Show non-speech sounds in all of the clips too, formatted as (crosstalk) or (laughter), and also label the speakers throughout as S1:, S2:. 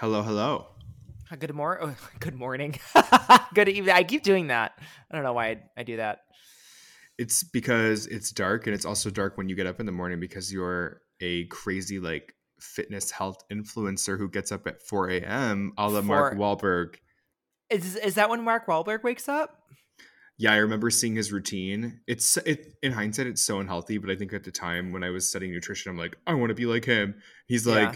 S1: Hello, hello.
S2: Oh, (laughs) good morning. Oh, good morning. good evening. I keep doing that. I don't know why I, I do that.
S1: It's because it's dark and it's also dark when you get up in the morning because you're a crazy like fitness health influencer who gets up at 4 a.m. a la Mark Wahlberg.
S2: Is is that when Mark Wahlberg wakes up?
S1: Yeah, I remember seeing his routine. It's it in hindsight, it's so unhealthy, but I think at the time when I was studying nutrition, I'm like, I want to be like him. He's
S2: Yeah.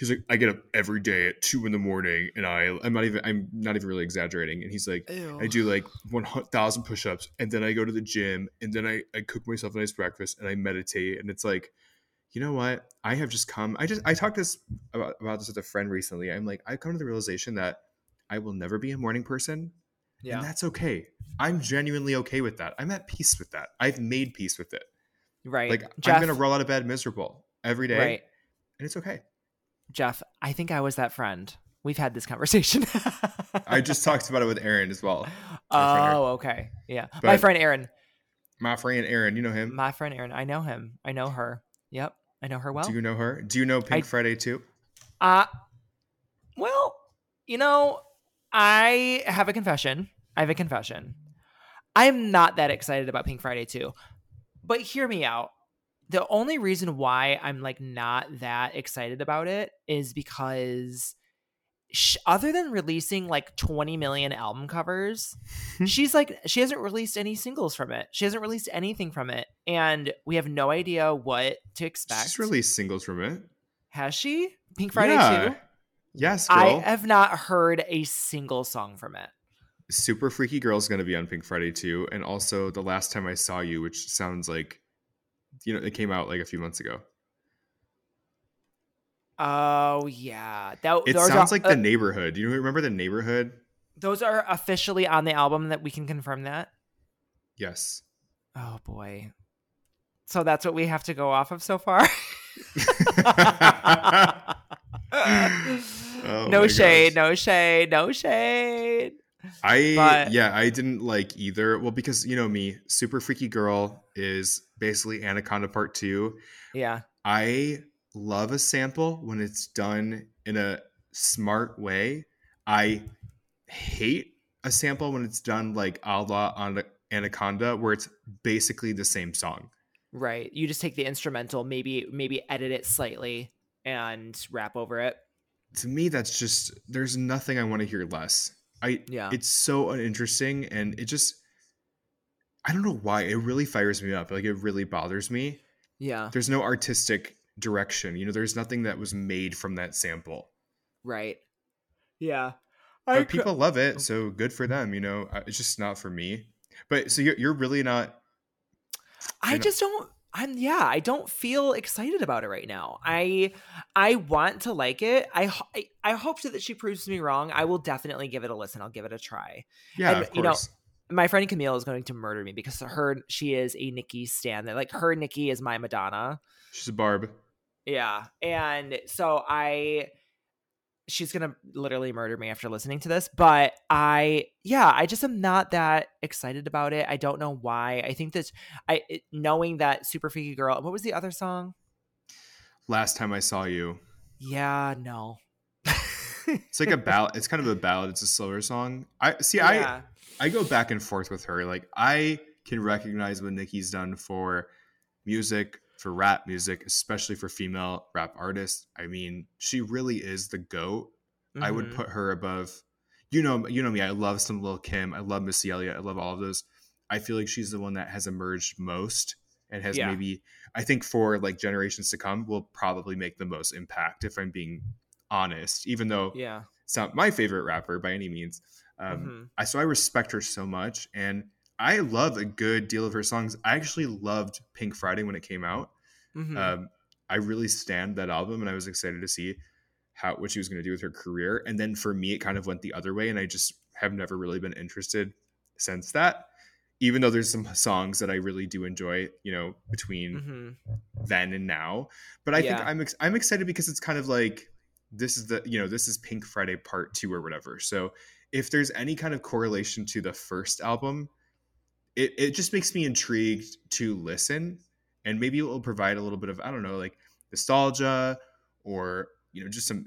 S1: He's like, I get up every day at two in the morning, and I I'm not even I'm not even really exaggerating. And he's like, I do like 1,000 push ups and then I go to the gym and then I, I cook myself a nice breakfast and I meditate. And it's like, you know what? I have just come, I just, I talked this about, about this with a friend recently. I'm like, I've come to the realization that I will never be a morning person
S2: Yeah.
S1: and that's okay. I'm genuinely okay with that. I'm at peace with that. I've made peace with it.
S2: Right.
S1: Like
S2: Jeff,
S1: I'm going to roll out of bed miserable every day
S2: Right.
S1: and it's okay.
S2: Jeff, I think I was that friend. We've had this conversation.
S1: I just talked about it with Aaron as well.
S2: Oh, okay. Yeah. my friend Aaron.
S1: My friend Aaron, you know him.
S2: My friend Aaron. I know him. I know her. Yep. I know her well.
S1: Do you know her? Do you know Pink
S2: I-
S1: Friday too?
S2: Uh well, you know, I have a confession. I have a confession. I'm not that excited about Pink Friday too. But hear me out. The only reason why I'm like not that excited about it is because sh- other than releasing like 20 million album covers, (laughs) she's like she hasn't released any singles from it. She hasn't released anything from it and we have no idea what to expect.
S1: She's released singles from it.
S2: Has she? Pink Friday
S1: Yeah.
S2: 2?
S1: Yes, girl.
S2: I have not heard a single song from it.
S1: Super Freaky Girl's going to be on Pink Friday too, and also The Last Time I Saw You, which sounds like, you know, it came out like a few months ago.
S2: Oh yeah, that
S1: It sounds
S2: are,
S1: like
S2: uh,
S1: The Neighborhood. Do you remember The Neighborhood?
S2: those are officially on the album that we can confirm that.
S1: Yes.
S2: Oh boy, so that's what we have to go off of so far. (laughs) (laughs)
S1: Oh
S2: no shade,
S1: gosh.
S2: no shade, no shade.
S1: I
S2: But-
S1: yeah, I didn't like either. Well, because you know me, Super Freaky Girl is basically Anaconda Part Two.
S2: Yeah,
S1: I love a sample when it's done in a smart way. I hate a sample when it's done like a la Ana- Anaconda, where it's basically the same song.
S2: right. You just take the instrumental, maybe maybe edit it slightly and rap over it.
S1: To me, that's just there's nothing I want to hear less. I
S2: Yeah.
S1: it's so uninteresting and it just I don't know why it really fires me up. Like it really bothers me.
S2: Yeah,
S1: There's no artistic direction. You know, there's nothing that was made from that sample.
S2: right. Yeah,
S1: but people love it so good for them you know Uh, it's just not for me but so you're, you're really not
S2: I
S1: You're not-
S2: just don't I'm yeah, I don't feel excited about it right now. I I want to like it. I ho- I, I hope that she proves me wrong. I will definitely give it a listen. I'll give it a try.
S1: yeah
S2: And,
S1: of
S2: you know,
S1: course
S2: My friend Camille is going to murder me because her she is a Nicki stan. Like her Nicki is my Madonna.
S1: she's a barb
S2: Yeah. And so I she's to literally murder me after listening to this, but I yeah, I just am not that excited about it. I don't know why. I think that I it- knowing that Super Freaky Girl, what was the other song?
S1: last time i saw you
S2: Yeah, no.
S1: it's like a (laughs) ballad it's kind of a ballad it's a slower song i see
S2: yeah.
S1: i i go back and forth with her like i can recognize what nicki's done for music for rap music especially for female rap artists i mean she really is the goat I would
S2: Mhm.
S1: put her above. You know, you know me. I love some Lil Kim. I love Missy Elliott. I love all of those. I feel like she's the one that has emerged most and has
S2: Yeah.
S1: maybe. I think for like generations to come, will probably make the most impact. If I'm being honest, even though
S2: Yeah.
S1: it's not my favorite rapper by any means. Um,
S2: Mhm.
S1: I so I respect her so much, and I love a good deal of her songs. I actually loved Pink Friday when it came out.
S2: Mhm.
S1: Um, I really stand that album, and I was excited to see how what she was going to do with her career. And then for me, it kind of went the other way, and I just have never really been interested since that. Even though there's some songs that I really do enjoy, you know, between
S2: Mhm.
S1: then and now. But I think I'm ex- I'm excited because it's kind of like this is the you know this is Pink Friday Part Two or whatever. So if there's any kind of correlation to the first album, it it just makes me intrigued to listen, and maybe it will provide a little bit of I don't know like nostalgia or you know just some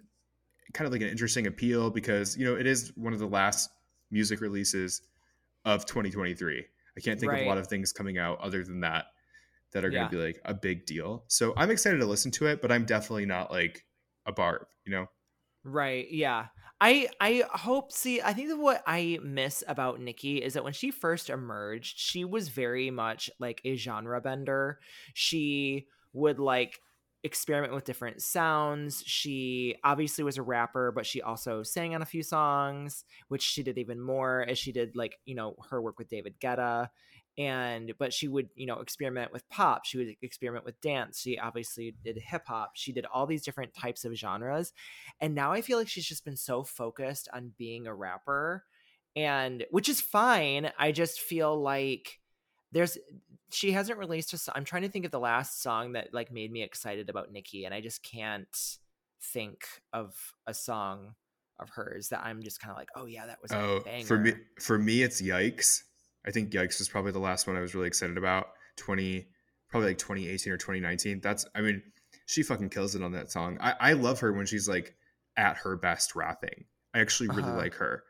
S1: kind of like an interesting appeal because you know it is one of the last music releases of 2023. I can't think right. of a lot of things coming out other than that that are yeah. going to be like a big deal. So I'm excited to listen to it, but I'm definitely not like a barb, you know?
S2: Right. Yeah. I I hope see I think that what I miss about Nicki is that when she first emerged, she was very much like a genre bender. She would like experiment with different sounds. She obviously was a rapper, but she also sang on a few songs, which she did even more as she did like, you know, her work with David Guetta and but she would you know experiment with pop she would experiment with dance she obviously did hip hop she did all these different types of genres and now i feel like she's just been so focused on being a rapper and which is fine i just feel like there's she hasn't released a i'm trying to think of the last song that like made me excited about nicki and i just can't think of a song of hers that i'm just kind of like oh yeah that was oh
S1: for me for me it's yikes I think Yikes was probably the last one I was really excited about. 20, probably like 2018 or 2019. That's, I mean, she fucking kills it on that song. I, I love her when she's like at her best rapping. I actually really uh-huh. like her.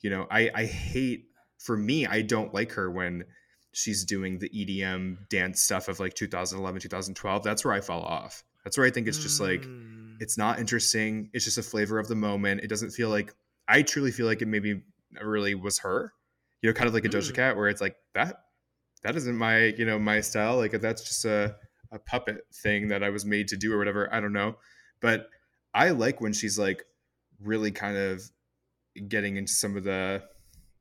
S1: You know, I, I hate, for me, I don't like her when she's doing the EDM dance stuff of like 2011, 2012. That's where I fall off. That's where I think it's just like, mm. it's not interesting. It's just a flavor of the moment. It doesn't feel like, I truly feel like it maybe really was her you know, kind of like a Doja mm. Cat, where it's like that that isn't my you know my style. Like that's just a a puppet thing that I was made to do or whatever. I don't know, but I like when she's like really kind of getting into some of the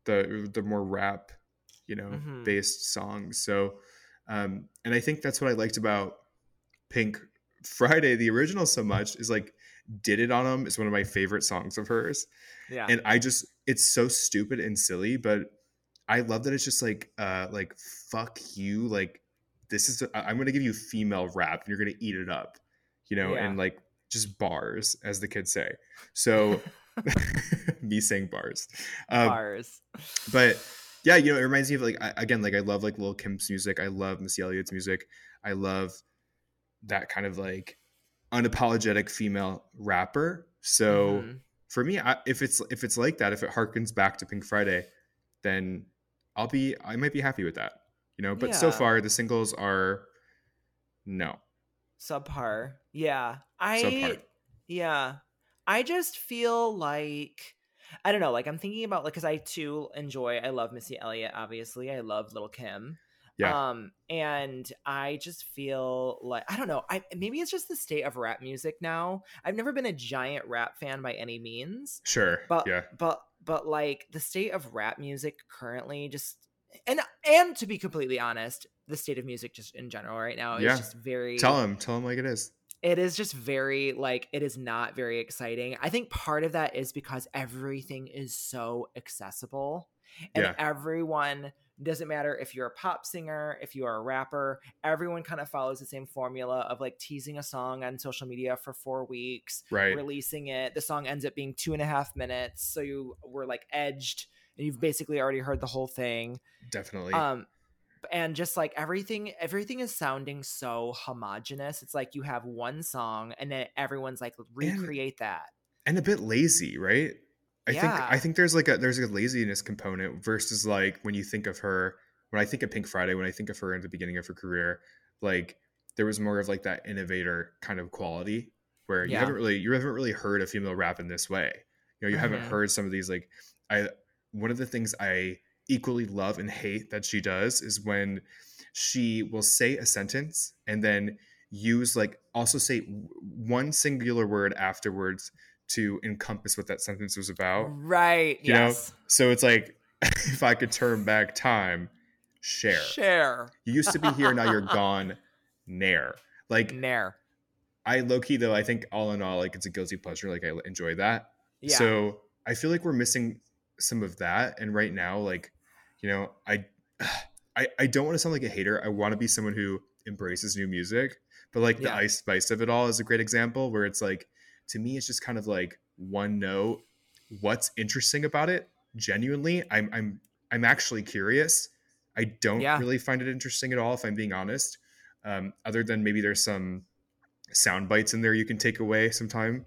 S1: the the more rap you know mm-hmm. based songs. So um, and I think that's what I liked about Pink Friday, the original, so much is like did it on them is one of my favorite songs of hers. Yeah. And I just it's so stupid and silly, but I love that it's just like uh like fuck you like this is i am gonna give you female rap and you're gonna eat it up, you know, yeah. and like just bars as the kids say. So (laughs) (laughs) me saying bars, um, bars, but yeah, you know, it reminds me of like I, again, like I love like Lil Kim's music. I love Missy Elliott's music. I love that kind of like unapologetic female rapper. So mm-hmm. for me, I, if it's if it's like that, if it harkens back to Pink Friday, then I'll be I might be happy with that. You know, but yeah. so far the singles are no.
S2: Subpar. Yeah. I Subpar. yeah. I just feel like I don't know, like I'm thinking about like cuz I too enjoy I love Missy Elliott obviously. I love Little Kim. Yeah. Um and I just feel like I don't know, I maybe it's just the state of rap music now. I've never been a giant rap fan by any means.
S1: Sure.
S2: But
S1: yeah.
S2: but but like the state of rap music currently just and and to be completely honest the state of music just in general right now is yeah. just very
S1: tell him tell him like it is
S2: it is just very like it is not very exciting i think part of that is because everything is so accessible and yeah. everyone doesn't matter if you're a pop singer if you are a rapper everyone kind of follows the same formula of like teasing a song on social media for four weeks
S1: right.
S2: releasing it the song ends up being two and a half minutes so you were like edged and you've basically already heard the whole thing.
S1: Definitely.
S2: Um and just like everything everything is sounding so homogenous. It's like you have one song and then everyone's like recreate
S1: and,
S2: that.
S1: and a bit lazy right I yeah. think I think there's like a there's a laziness component versus like when you think of her when I think of Pink Friday when I think of her in the beginning of her career like there was more of like that innovator kind of quality where yeah. you haven't really you haven't really heard a female rap in this way you know you mm-hmm. haven't heard some of these like I one of the things I equally love and hate that she does is when she will say a sentence and then use like also say one singular word afterwards to encompass what that sentence was about.
S2: Right. You yes.
S1: know? So it's like (laughs) if I could turn back time, Cher.
S2: Cher.
S1: You used to be here, now you're (laughs) gone. Nair. Like
S2: Nair.
S1: I low key though, I think all in all, like it's a guilty pleasure. Like I enjoy that. Yeah. So I feel like we're missing some of that. And right now, like, you know, I (sighs) I, I don't want to sound like a hater. I want to be someone who embraces new music. But like yeah. the ice spice of it all is a great example where it's like to me it's just kind of like one note what's interesting about it genuinely i'm i'm i'm actually curious i don't yeah. really find it interesting at all if i'm being honest um, other than maybe there's some sound bites in there you can take away sometime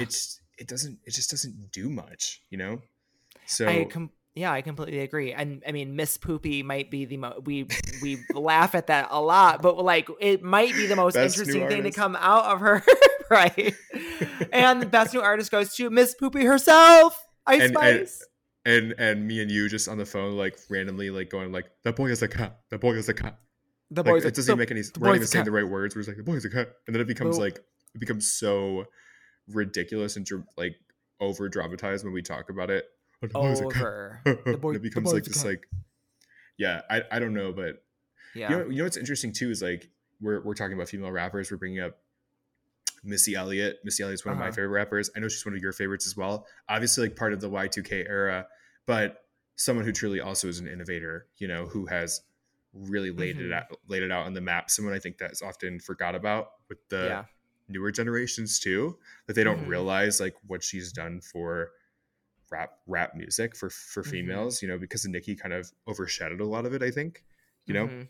S1: it's it doesn't it just doesn't do much, you know? So
S2: I com- yeah, I completely agree. And I mean, Miss Poopy might be the most we we laugh at that a lot, but like it might be the most best interesting thing to come out of her, (laughs) right? (laughs) and the best new artist goes to Miss Poopy herself, Ice and, Spice.
S1: And, and and me and you just on the phone, like randomly, like going like, "That boy is a cat. That boy is a cat." The like, boy it doesn't the, make any. We're not even saying the right words. We're just like, "The boy is a cat," and then it becomes like it becomes so ridiculous and like over dramatized when we talk about it oh, over. (laughs) the boy, it becomes like this like yeah, I, I don't know, but yeah. You know, you know what's interesting too is like we're we're talking about female rappers, we're bringing up Missy Elliott. Missy Elliott's one uh-huh. of my uh-huh. favorite rappers. I know she's one of your favorites as well. Obviously, like part of the Y2K era, but someone who truly also is an innovator, you know, who has really laid mm-hmm. it out laid it out on the map. Someone I think that's often forgot about with the yeah. newer generations too, that they don't mm-hmm. realize like what she's done for rap rap music for for mm-hmm. females you know because Nicki kind of overshadowed a lot of it i think you know
S2: mm-hmm.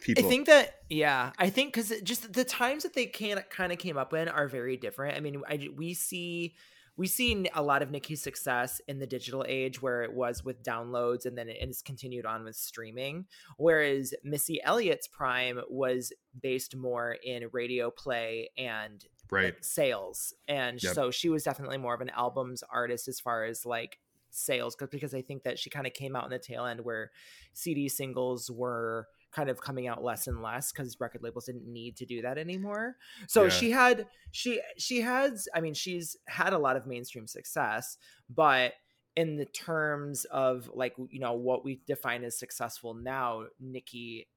S2: People i think that yeah i think because just the times that they can kind of came up in are very different i mean I, we see we see a lot of Nicki's success in the digital age where it was with downloads and then it has continued on with streaming. Whereas Missy Elliott's prime was based more in radio play and uh,
S1: right.
S2: sales. And yep. so she was definitely more of an albums artist as far as like sales because I think that she kind of came out in the tail end where CD singles were kind of coming out less and less because record labels didn't need to do that anymore. So yeah. she had she she has I mean she's had a lot of mainstream success, but in the terms of like you know what we define as successful now, Nicki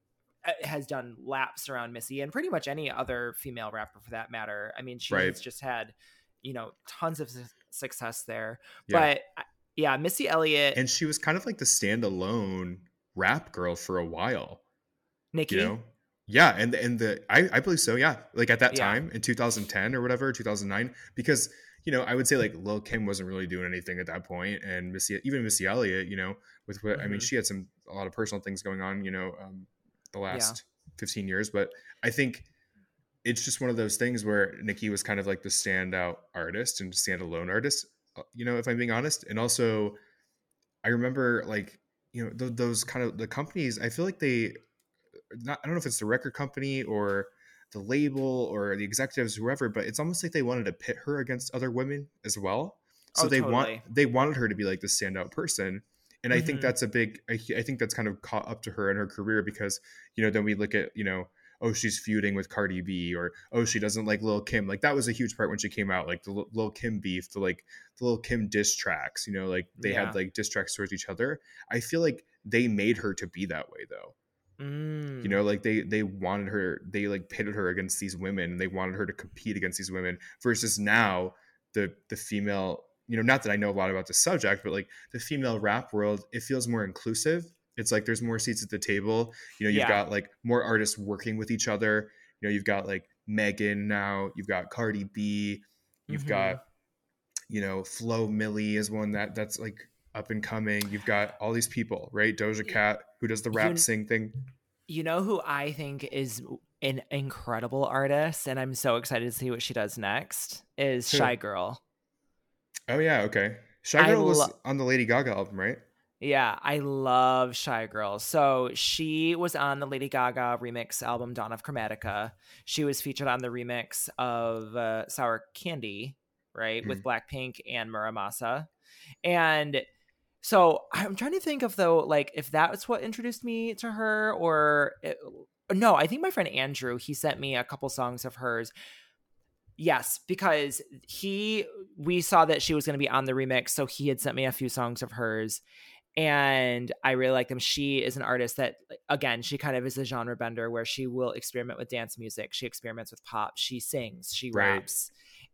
S2: uh, has done laps around Missy and pretty much any other female rapper for that matter. I mean, she's right. just had you know tons of su- success there, yeah. but uh, yeah, Missy Elliott,
S1: and she was kind of like the standalone rap girl for a while.
S2: Nicki. You know?
S1: Yeah, and and the I, I believe so. Yeah, like at that yeah. time in 2010 or whatever, 2009, because you know I would say like Lil Kim wasn't really doing anything at that point, and Missy even Missy Elliott, you know, with what mm-hmm. I mean, mm-hmm. she had some a lot of personal things going on, you know, um, the last yeah. 15 years, but I think it's just one of those things where Nicki was kind of like the standout artist and standalone artist, uh, you know, if I'm being honest, and also I remember like you know th- those kind of the companies. I feel like they not I don't know if it's the record company or the label or the executives, whoever, but it's almost like they wanted to pit her against other women as well. So oh, they totally. want they wanted her to be like the standout person. And mm-hmm. I think mm-hmm. that's a big I, I think that's kind of caught up to her in her career because, you know, then we look at, you know, oh she's feuding with Cardi B or oh she doesn't like Lil Kim. Like that was a huge part when she came out, like the Lil Kim beef, the like the Lil Kim diss tracks. You know, like they yeah. had like diss tracks towards each other. I feel like they made her to be that way though. Mm. You know, like they they wanted her, they like pitted her against these women, and they wanted her to compete against these women. Versus now, the the female, you know, not that I know a lot about the subject, but like the female rap world, it feels more inclusive. It's like there's more seats at the table. You know, you've yeah. got like more artists working with each other. You know, you've got like Megan now, you've got Cardi B, you've mm-hmm. got you know Flo Milli is one that that's like up and coming. You've got all these people, right? Doja Cat, who does the rap you, sing thing.
S2: You know who I think is an incredible artist, and I'm so excited to see what she does next. Is who? Shygirl.
S1: Oh yeah, okay. Shygirl lo- was on the Lady Gaga album, right?
S2: Yeah, I love Shygirl. So she was on the Lady Gaga remix album Dawn of Chromatica. She was featured on the remix of uh, Sour Candy, right, mm. with hmm. Blackpink and Mura Masa. And so I'm trying to think of though, like if that was what introduced me to her, or it, no, I think my friend Andrew he sent me a couple songs of hers. Yes, because he we saw that she was going to be on the remix, so he had sent me a few songs of hers, and I really like them. She is an artist that, again, she kind of is a genre bender where she will experiment with dance music, she experiments with pop, she sings, she right. raps,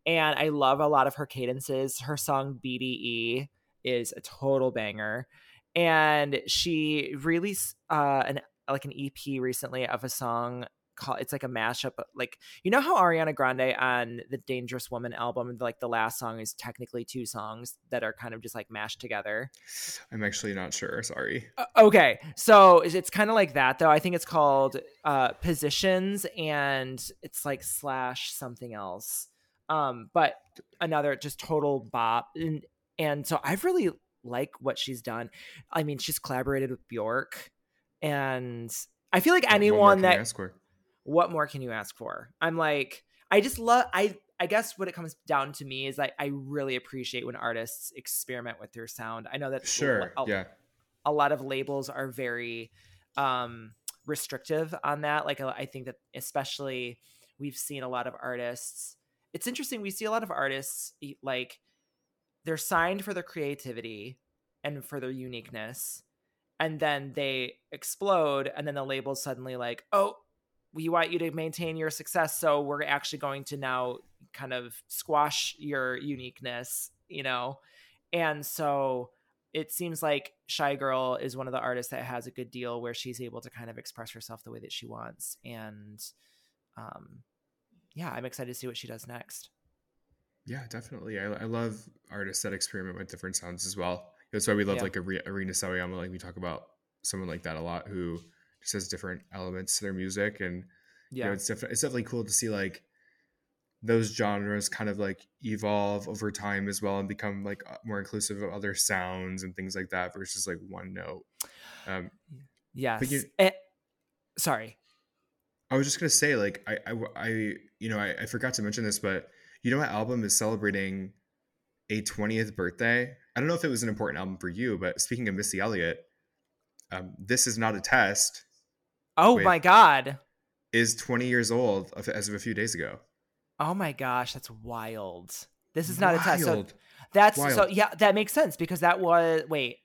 S2: and I love a lot of her cadences. Her song BDE is a total banger. And she released uh, an like an EP recently of a song called it's like a mashup like you know how Ariana Grande on the Dangerous Woman album like the last song is technically two songs that are kind of just like mashed together.
S1: I'm actually not sure, sorry.
S2: Uh, okay. So it's kind of like that though. I think it's called uh Positions and it's like slash something else. Um, but another just total bop, and and so I've really like what she's done. I mean, she's collaborated with Bjork, and I feel like anyone that what more can you ask for? I'm like, I just love I I guess what it comes down to me is like I really appreciate when artists experiment with their sound. I know that
S1: sure, a, yeah,
S2: a lot of labels are very um restrictive on that. Like I think that especially we've seen a lot of artists. It's interesting. We see a lot of artists like they're signed for their creativity and for their uniqueness, and then they explode, and then the label's suddenly like, oh, we want you to maintain your success, so we're actually going to now kind of squash your uniqueness, you know, and so it seems like shygirl is one of the artists that has a good deal where she's able to kind of express herself the way that she wants. And um, yeah, I'm excited to see what she does next.
S1: Yeah, definitely. I, I love artists that experiment with different sounds as well. That's why we love yeah. like Arina Sawayama. Like we talk about someone like that a lot who just has different elements to their music. And yeah, you know, it's, def- it's definitely cool to see like those genres kind of like evolve over time as well and become like uh, more inclusive of other sounds and things like that versus like one note. Um,
S2: yes. You, eh, sorry.
S1: I was just gonna say, like, I, I, I you know, I, I forgot to mention this, but you know, my album is celebrating a 20th birthday. I don't know if it was an important album for you, but speaking of Missy Elliott, um, this is not a test.
S2: Oh my god!
S1: Is 20 years old as of a few days ago.
S2: Oh my gosh, that's wild. This is not wild. a test. So that's wild. so yeah, that makes sense because that was wait.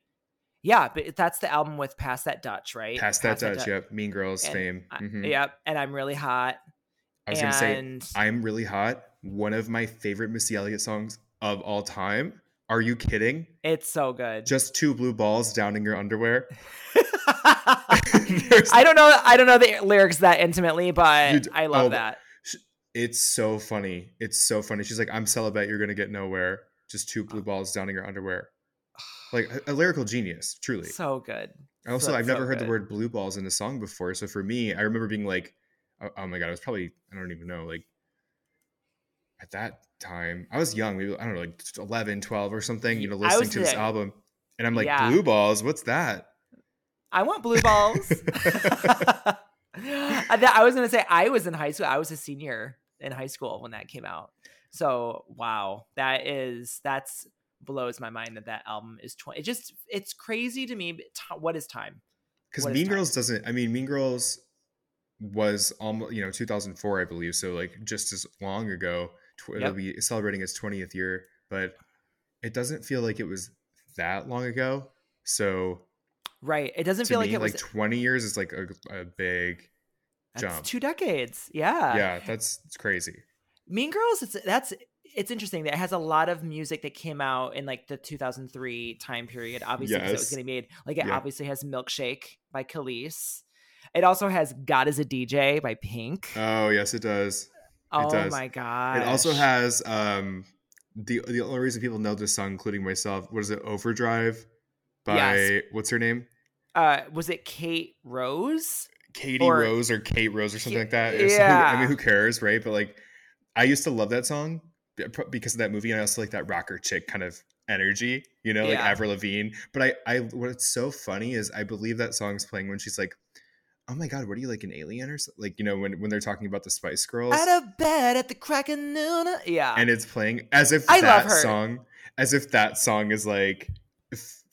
S2: Yeah, but that's the album with Pass That Dutch, right?
S1: Pass, Pass that, that, Dutch, yep. Mean Girls
S2: and,
S1: fame.
S2: Mm-hmm. Yep. And I'm really hot.
S1: I was and... gonna say I'm really hot. One of my favorite Missy Elliott songs of all time. Are you kidding?
S2: It's so good.
S1: Just two blue balls down in your underwear. (laughs)
S2: I don't know. I don't know the lyrics that intimately, but Dude, I love oh, that.
S1: It's so funny. It's so funny. She's like, I'm celibate. You're going to get nowhere. Just two blue balls down in your underwear. (sighs) Like a, a lyrical genius, truly.
S2: So good.
S1: Also,
S2: so,
S1: I've never
S2: so
S1: heard
S2: good.
S1: the word blue balls in a song before. So for me, I remember being like, oh, oh my God, I was probably, I don't even know, like at that time, I was young, maybe, I don't know, like 11, 12 or something, you know, listening to this album. And I'm like, yeah. blue balls, what's that?
S2: I want blue balls. (laughs) (laughs) I was going to say, I was in high school. I was a senior in high school when that came out. So wow, that is that's blows my mind that that album is 20 it just it's crazy to me t- what is time
S1: because mean girls doesn't i mean mean girls was almost you know 2004 i believe so like just as long ago tw- yep. it'll be celebrating its 20th year but it doesn't feel like it was that long ago so
S2: right it doesn't feel
S1: me,
S2: like it
S1: like
S2: was
S1: 20 years is like a, a big
S2: that's jump. two decades. Yeah.
S1: Yeah, that's it's crazy.
S2: Mean Girls, it's that's it's interesting that it has a lot of music that came out in like the 2003 time period. Obviously, yes. it was getting made. Like it yeah. obviously has Milkshake by Kelis. It also has God is a DJ by Pink.
S1: Oh yes, it does. It
S2: oh
S1: does.
S2: my god!
S1: It also has um the the only reason people know this song, including myself, what is it? Overdrive by yes. what's her name?
S2: Uh, was it Kate Rose?
S1: Katie or, Rose or Kate Rose or something like that. Yeah. I mean, who cares, right? But like, I used to love that song because of that movie. And I also like that rocker chick kind of energy, you know, like Avril Lavigne. But I, I, what's so funny is I believe that song's playing when she's like, oh my god, what are you like an alien or something? Like you know when when they're talking about the Spice Girls
S2: out of bed at the crack of noon, yeah,
S1: and it's playing as if I that song, as if that song is like,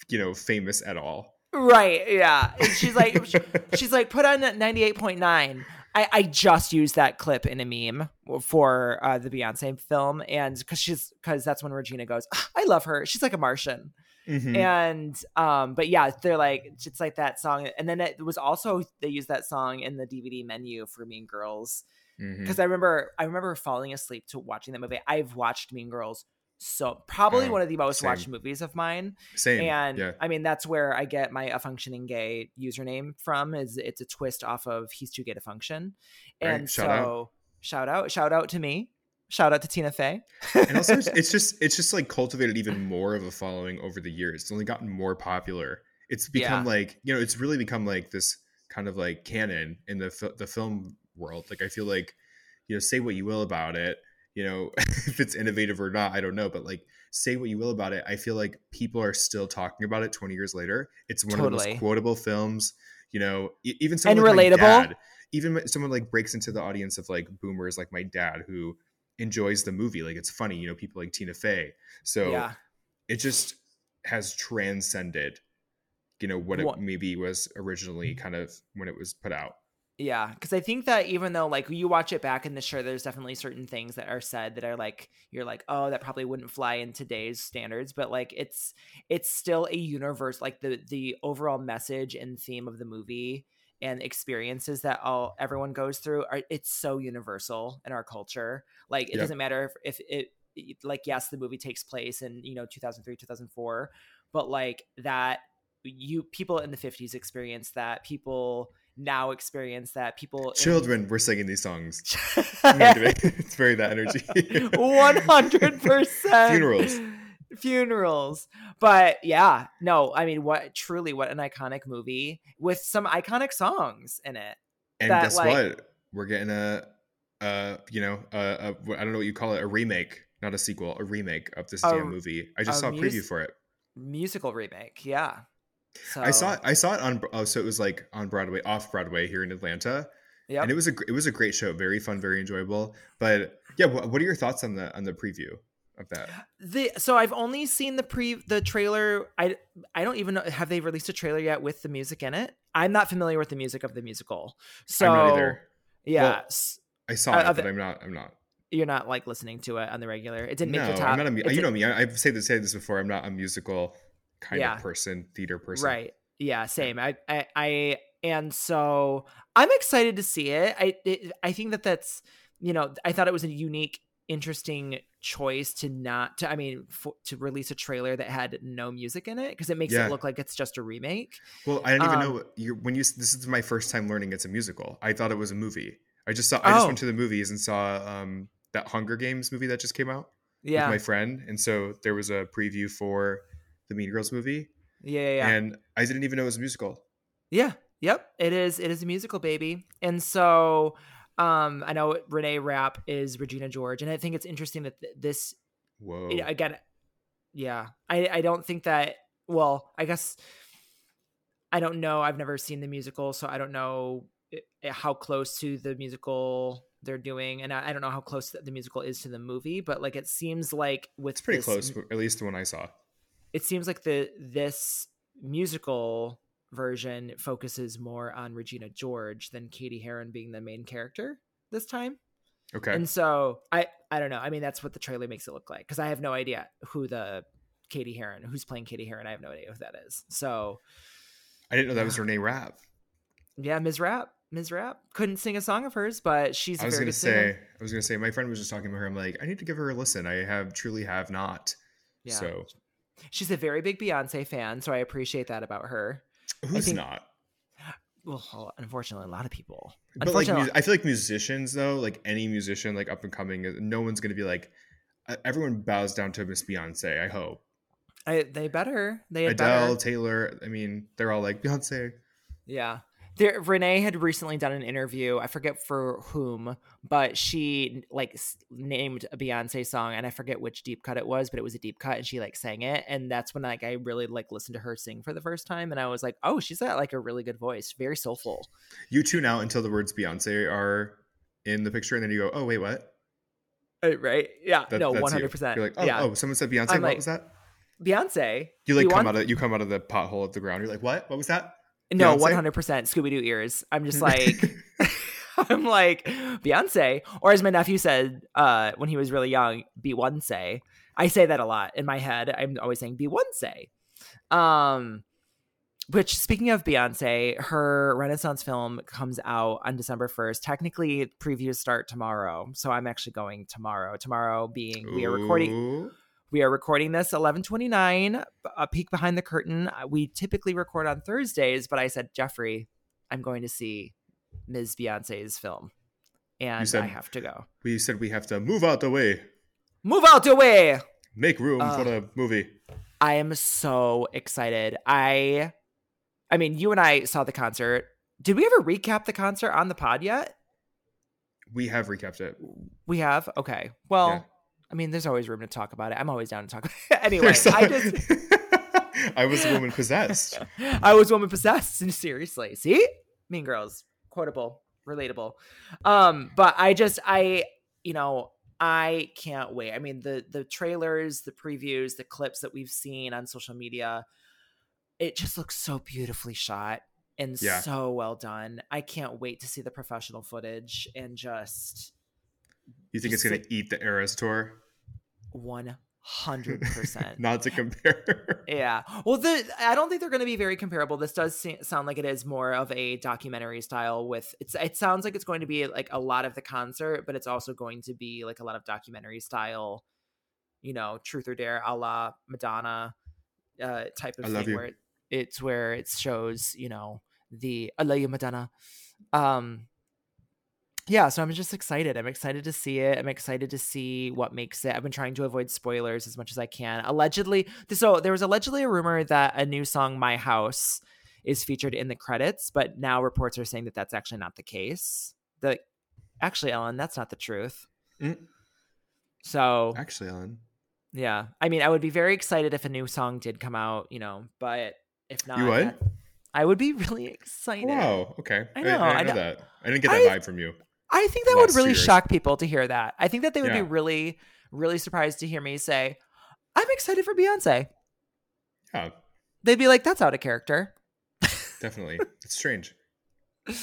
S1: you know, famous at all.
S2: Right. Yeah. And she's like, (laughs) she's like, put on 98.9. I, I just used that clip in a meme for uh, the Beyonce film. And because she's, because that's when Regina goes, ah, I love her. She's like a Martian. Mm-hmm. And, um, but yeah, they're like, it's like that song. And then it was also, they used that song in the DVD menu for Mean Girls. Because mm-hmm. I remember, I remember falling asleep to watching that movie. I've watched Mean Girls so probably oh, one of the most same. watched movies of mine.
S1: Same.
S2: And
S1: yeah.
S2: I mean that's where I get my a functioning gay username from is it's a twist off of he's too gay to function. And right. shout so out. shout out shout out to me. Shout out to Tina Fey.
S1: and also (laughs) it's just it's just like cultivated even more of a following over the years. It's only gotten more popular. It's become yeah. like, you know, it's really become like this kind of like canon in the the film world. Like I feel like you know, say what you will about it, you know (laughs) if it's innovative or not i don't know but like say what you will about it i feel like people are still talking about it 20 years later it's one totally. of the most quotable films you know even someone and like relatable dad, even someone like breaks into the audience of like boomers like my dad who enjoys the movie like it's funny you know people like tina fey so yeah. it just has transcended you know what it what? maybe was originally mm-hmm. kind of when it was put out
S2: yeah, because I think that even though like you watch it back in the show, there's definitely certain things that are said that are like you're like, oh, that probably wouldn't fly in today's standards, but like it's it's still a universe. Like the the overall message and theme of the movie and experiences that all everyone goes through are it's so universal in our culture. Like it yep. doesn't matter if, if it like yes, the movie takes place in you know 2003 2004, but like that you people in the 50s experienced that people now experience that people
S1: children in- were singing these songs (laughs) it's very that energy (laughs)
S2: 100% (laughs)
S1: funerals
S2: funerals but yeah no i mean what truly what an iconic movie with some iconic songs in it
S1: and that, guess like, what we're getting a uh you know a, a i don't know what you call it a remake not a sequel a remake of this damn movie i just saw a mus- preview for it
S2: musical remake yeah
S1: so. I saw it. I saw it on. Oh, so it was like on Broadway, off Broadway here in Atlanta. Yeah, and it was a it was a great show, very fun, very enjoyable. But yeah, what, what are your thoughts on the on the preview of that?
S2: The so I've only seen the pre the trailer. I I don't even know have they released a trailer yet with the music in it. I'm not familiar with the music of the musical. So yeah, well,
S1: I saw uh, it, but I'm not. I'm not.
S2: You're not like listening to it on the regular. It didn't no, make the top.
S1: I'm not a, you know me. I, have said this, said this before. I'm not a musical kind yeah. of person, theater person.
S2: Right. Yeah, same. I, I, I, and so I'm excited to see it. I, it, I think that that's, you know, I thought it was a unique, interesting choice to not to. I mean, for, to release a trailer that had no music in it because it makes yeah. it look like it's just a remake.
S1: Well, I didn't even um, know you when you. This is my first time learning it's a musical. I thought it was a movie. I just saw. I just oh. went to the movies and saw um, that Hunger Games movie that just came out. Yeah. With my friend, and so there was a preview for the Mean Girls movie.
S2: Yeah, yeah, yeah.
S1: And I didn't even know it was a musical.
S2: Yeah. Yep. It is. It is a musical, baby. And so, um, I know Renee Rapp is Regina George, and I think it's interesting that th- this.
S1: Whoa.
S2: again, yeah. I I don't think that. Well, I guess I don't know. I've never seen the musical, so I don't know eh, eh, how close to the musical they're doing, and I, I don't know how close the musical is to the movie. But like, it seems like with
S1: it's pretty
S2: this,
S1: close, at least the one I saw
S2: it seems like the this musical version focuses more on Regina George than Cady Heron being the main character this time.
S1: Okay.
S2: And so I I don't know. I mean that's what the trailer makes it look like because I have no idea who the Cady Heron who's playing Cady Heron. I have no idea who that is. So
S1: I didn't know that was (sighs) her name. Rapp.
S2: Yeah, Ms. Rapp. Ms. Rapp couldn't sing a song of hers, but she's.
S1: I was
S2: gonna
S1: say. I was gonna say. My friend was just talking about her. I'm like, I need to give her a listen. I have truly have not. Yeah. So
S2: She's a very big Beyonce fan, so I appreciate that about her.
S1: Who's think, not?
S2: Well, oh, unfortunately, a lot of people.
S1: But like, I feel like musicians, though, like any musician, like up and coming, uh, no one's gonna be like. Uh, everyone bows down to Miss Beyonce. I hope.
S2: I, they better. They
S1: Adele,
S2: better.
S1: Taylor. I mean, they're all like Beyonce.
S2: Yeah, there, Renee had recently done an interview. I forget for whom, but she like named a Beyonce song, and I forget which deep cut it was, but it was a deep cut, and she like sang it, and that's when like I really like listened to her sing for the first time, and I was like, oh, she's got like a really good voice, very soulful.
S1: You tune out until the words Beyonce are in the picture, and then you go, oh wait, what?
S2: Uh, right? Yeah. That, no, one hundred percent.
S1: You're like, oh,
S2: yeah.
S1: oh, someone said Beyonce. I'm what like, was that?
S2: Beyonce.
S1: You like come out of you come out of the pothole of the ground. You're like, what? What was that?
S2: No, one hundred percent Scooby Doo ears. I'm just (laughs) like, (laughs) I'm like Beyonce, or as my nephew said uh, when he was really young, Beyonce. I say that a lot in my head. I'm always saying Beyonce. Um, which speaking of Beyonce, her Renaissance film comes out on December 1st. Technically, previews start tomorrow. So I'm actually going tomorrow. Tomorrow being we are recording we are recording this 11:29. A peek behind the curtain. Uh, we typically record on Thursdays, but I said, Jeffrey, I'm going to see Ms. Beyonce's film, and said, I have to go.
S1: We said we have to move out the way.
S2: Move out the way.
S1: Make room uh, for the movie.
S2: I am so excited. I, I mean, you and I saw the concert. Did we ever recap the concert on the pod yet?
S1: We have recapped it.
S2: We have? Okay. Well. I mean, there's always room to talk about it. I'm always down to talk. About it. (laughs) Anyway, I just. (laughs)
S1: I was a woman possessed. (laughs)
S2: I was woman possessed. Seriously. See? Mean Girls. Quotable. Relatable. Um, but I just, I, you know, I can't wait. I mean, the the trailers, the previews, the clips that we've seen on social media, it just looks so beautifully shot and yeah. so well done. I can't wait to see the professional footage and just.
S1: You think just it's going to eat the Eras tour?
S2: One hundred percent. (laughs)
S1: Not to compare. (laughs)
S2: yeah. Well, the I don't think they're going to be very comparable. This does se- sound like it is more of a documentary style. With it's it sounds like it's going to be like a lot of the concert, but it's also going to be like a lot of documentary style. You know, truth or dare, a la Madonna, uh, type of thing where it, it's where it shows you know the I love you Madonna. Um, yeah, so I'm just excited. I'm excited to see it. I'm excited to see what makes it. I've been trying to avoid spoilers as much as I can. Allegedly, so there was allegedly a rumor that a new song, "My House," is featured in the credits, but now reports are saying that that's actually not the case. The actually, Ellen, that's not the truth. Mm. So
S1: actually, Ellen,
S2: yeah, I mean, I would be very excited if a new song did come out, you know, but if not,
S1: you would.
S2: I would be (laughs) really excited.
S1: Wow. Okay. I know. I, I, I know that. I didn't get that I, vibe from you.
S2: I think that would really shock people to hear that. I think that they would yeah. be really, really surprised to hear me say, I'm excited for Beyonce.
S1: Yeah.
S2: They'd be like, that's out of character.
S1: Definitely. it's strange. (laughs)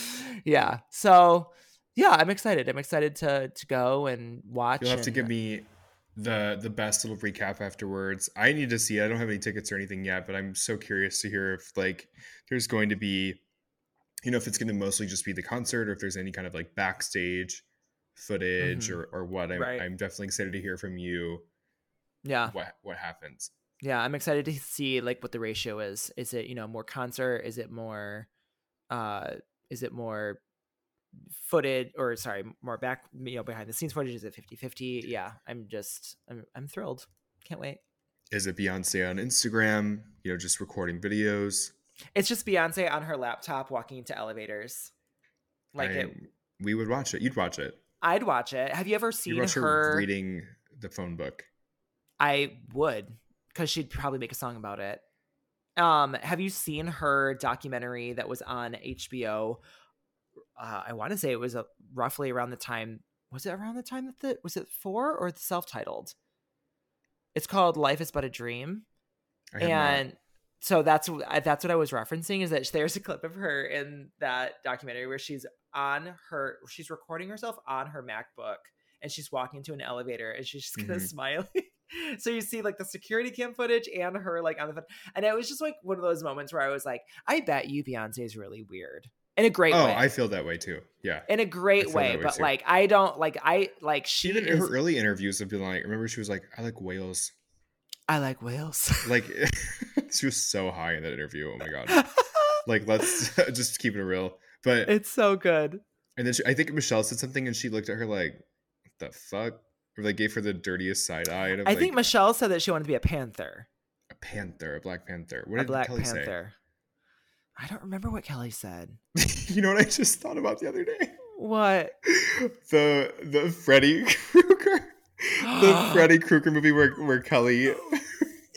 S2: Yeah. So yeah, I'm excited. I'm excited to to go and watch.
S1: You'll have
S2: and...
S1: to give me the the best little recap afterwards. I need to see it. I don't have any tickets or anything yet, but I'm so curious to hear if like there's going to be you know if it's going to mostly just be the concert or if there's any kind of like backstage footage mm-hmm. or, or what I'm, right. I'm definitely excited to hear from you
S2: yeah.
S1: what what happens.
S2: Yeah i'm excited to see like what the ratio is. Is it you know more concert? Is it more uh is it more footage or sorry more back you know behind the scenes footage? Is it 50 50 yeah i'm just i'm, I'm thrilled. Can't wait.
S1: Is it beyonce on instagram you know just recording videos
S2: it's just Beyonce on her laptop walking into elevators.
S1: Like I, it. We would watch it. You'd watch it.
S2: I'd watch it. Have you ever seen you her, her
S1: reading the phone book?
S2: I would, because she'd probably make a song about it. Um, have you seen her documentary that was on HBO? Uh, I want to say it was a, roughly around the time. Was it around the time that the was it four or the self titled? It's called Life Is But a Dream, and not so that's that's what I was referencing is that there's a clip of her in that documentary where she's on her she's recording herself on her MacBook and she's walking to an elevator and she's just kind of mm-hmm. smiling. (laughs) so you see like the security cam footage and her like on the phone. And it was just like one of those moments where I was like, I bet you Beyonce is really weird. In a great
S1: oh,
S2: way.
S1: I feel that way too. Yeah.
S2: In a great way. way but too. like I don't like I like she
S1: even in her early interviews have been like remember she was like, I like whales.
S2: I like whales. (laughs)
S1: like (laughs) she was so high in that interview. Oh my god. (laughs) like let's just keep it real. But
S2: it's so good.
S1: And then she, I think Michelle said something, and she looked at her like, "The fuck." Or they gave her the dirtiest side eye. I
S2: like, think Michelle said that she wanted to be a panther.
S1: A panther, a black panther. What
S2: a
S1: did
S2: black
S1: Kelly
S2: panther. Say? I don't remember what Kelly said.
S1: you know what I just thought about the other day?
S2: What?
S1: The the Freddy Krueger the (gasps) Freddy Krueger movie where where Kelly. (gasps)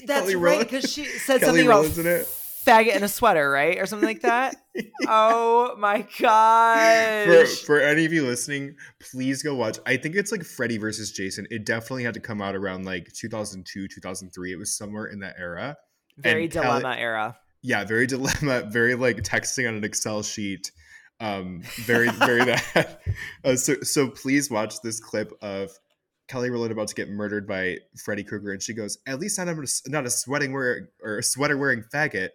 S2: That's right, because she said Kelly something about in it. faggot in a sweater, right, or something like that. (laughs) oh my god!
S1: For, for any of you listening, please go watch. I think it's like Freddy versus Jason. It definitely had to come out around like 2002, 2003. It was somewhere in that era.
S2: Very and dilemma Kelly, era.
S1: Yeah, very dilemma. Very like texting on an Excel sheet um very very (laughs) that uh, so so please watch this clip of Kelly Rowland about to get murdered by Freddy Krueger, and she goes, "At least I'm not a, sweating wearing or a sweater wearing faggot."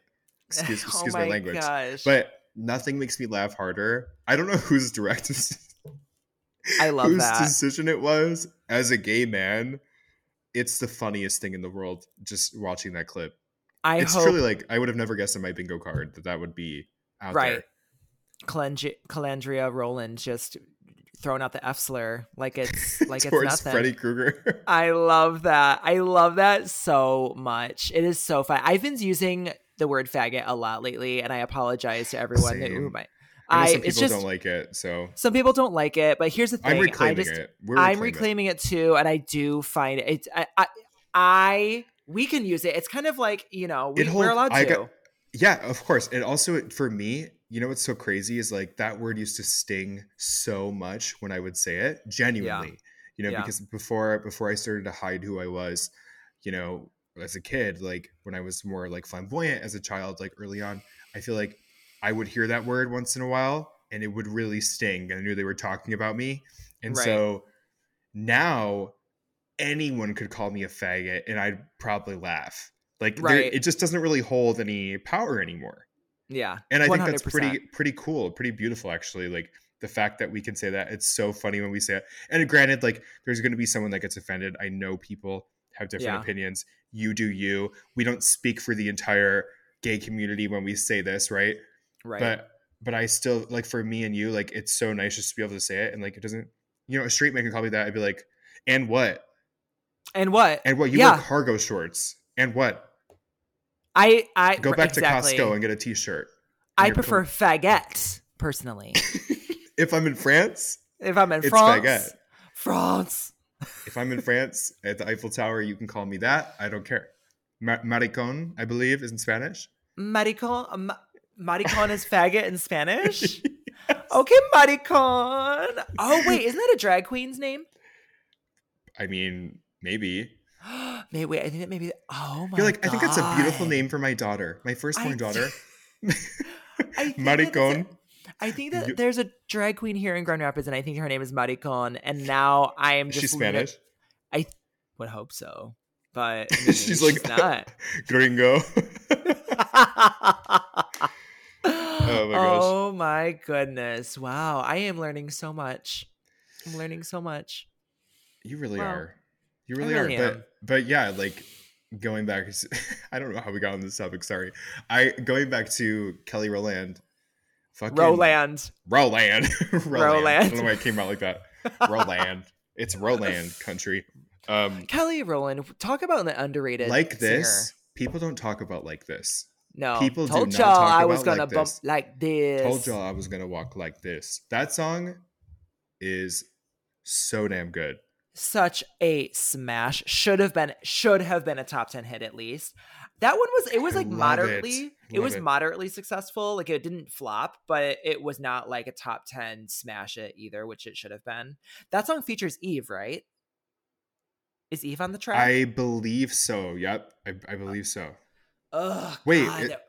S1: Excuse, (laughs) oh excuse my, my, language, gosh. but nothing makes me laugh harder. I don't know (laughs) whose direct. (laughs)
S2: I love whose that.
S1: decision it was as a gay man. It's the funniest thing in the world. Just watching that clip,
S2: I
S1: it's
S2: hope...
S1: truly like I would have never guessed on my bingo card that that would be out right. there.
S2: Kelendria, Rowland just throwing out the F slur like (laughs) it's like it's nothing.
S1: Freddy Krueger. (laughs)
S2: I love that. I love that so much. It is so fun. I've been using the word faggot a lot lately, and I apologize to everyone Same. who might.
S1: I,
S2: I
S1: some people
S2: just
S1: don't like it, so
S2: some people don't like it, but here's the thing.
S1: I'm reclaiming
S2: I just,
S1: it. We're
S2: I'm
S1: reclaiming
S2: reclaiming it. too, and I do find it. I, I, I, we can use it. It's kind of like you know we,
S1: It
S2: we're allowed to.
S1: got- Yeah, of course. It also for me, you know what's so crazy is like that word used to sting so much when I would say it, genuinely. You know,
S2: Yeah.
S1: because before before I started to hide who I was, you know, as a kid, like when I was more like flamboyant as a child, like early on, I feel like I would hear that word once in a while and it would really sting. I knew they were talking about me. And
S2: Right.
S1: so now anyone could call me a faggot and I'd probably laugh. Like
S2: Right.
S1: it just doesn't really hold any power anymore.
S2: Yeah,
S1: And I think that's pretty pretty cool, pretty beautiful actually. Like the fact that we can say that it's so funny when we say it. And granted, like there's going to be someone that gets offended. I know people have different
S2: Yeah.
S1: opinions. You do you. We don't speak for the entire gay community when we say this, right?
S2: right.
S1: But but I still like for me and you, like it's so nice just to be able to say it and like it doesn't. You know, a straight man can call me that. I'd be like, and what?
S2: and what?
S1: And what? You
S2: Yeah.
S1: wear cargo shorts. And what?
S2: I, I
S1: Go back
S2: exactly.
S1: to Costco and get a T-shirt.
S2: I prefer faggot personally. (laughs)
S1: If I'm in France,
S2: if I'm in
S1: It's
S2: France,
S1: baguette.
S2: France.
S1: if I'm in France at the Eiffel Tower, you can call me that. I don't care. Ma- maricon, I believe, is in Spanish.
S2: Maricon, um, ma- maricon is faggot in Spanish. (laughs) Okay, maricon. Oh wait, isn't that a drag queen's name?
S1: I mean, maybe.
S2: Maybe wait, I think that maybe. Oh my
S1: You're like, I think that's a beautiful name for my daughter, my firstborn
S2: I-
S1: daughter. (laughs) (laughs)
S2: I think that it's a-
S1: Maricon.
S2: I think that there's a drag queen here in Grand Rapids, and I think her name is Maricon. And now I am just
S1: She's Spanish.
S2: I would hope so, but (laughs) maybe
S1: She's like-
S2: not.
S1: Gringo.
S2: oh
S1: my gosh.
S2: Oh my goodness! Wow, I am learning so much. I'm learning so much.
S1: you really
S2: Well,
S1: are. You really,
S2: really
S1: are.
S2: am.
S1: But but yeah, like going back. (laughs) I don't know how we got on this topic. Sorry. I going back to Kelly Rowland. Fucking
S2: Roland.
S1: Roland. (laughs) Roland. I don't know
S2: Roland.
S1: why it came out like that. (laughs) Roland. It's Roland country. Um,
S2: Kelly Rowland. Talk about an underrated
S1: like this,
S2: singer.
S1: people don't talk about like this.
S2: No,
S1: people
S2: told
S1: not
S2: y'all
S1: talk
S2: I was gonna
S1: like
S2: bump
S1: this.
S2: like this.
S1: Told y'all I was gonna walk like this. That song is so damn good.
S2: Such a smash. Should have been should have been a top 10 hit at least. That one was it was like
S1: love it.
S2: moderately it, was
S1: it.
S2: moderately successful. Like it didn't flop, but it was not like a top 10 smash it either, which it should have been. That song features Eve, right? Is Eve on the track?
S1: I believe so. Yep, I, I uh, believe so.
S2: Ugh,
S1: Wait,
S2: God.
S1: it-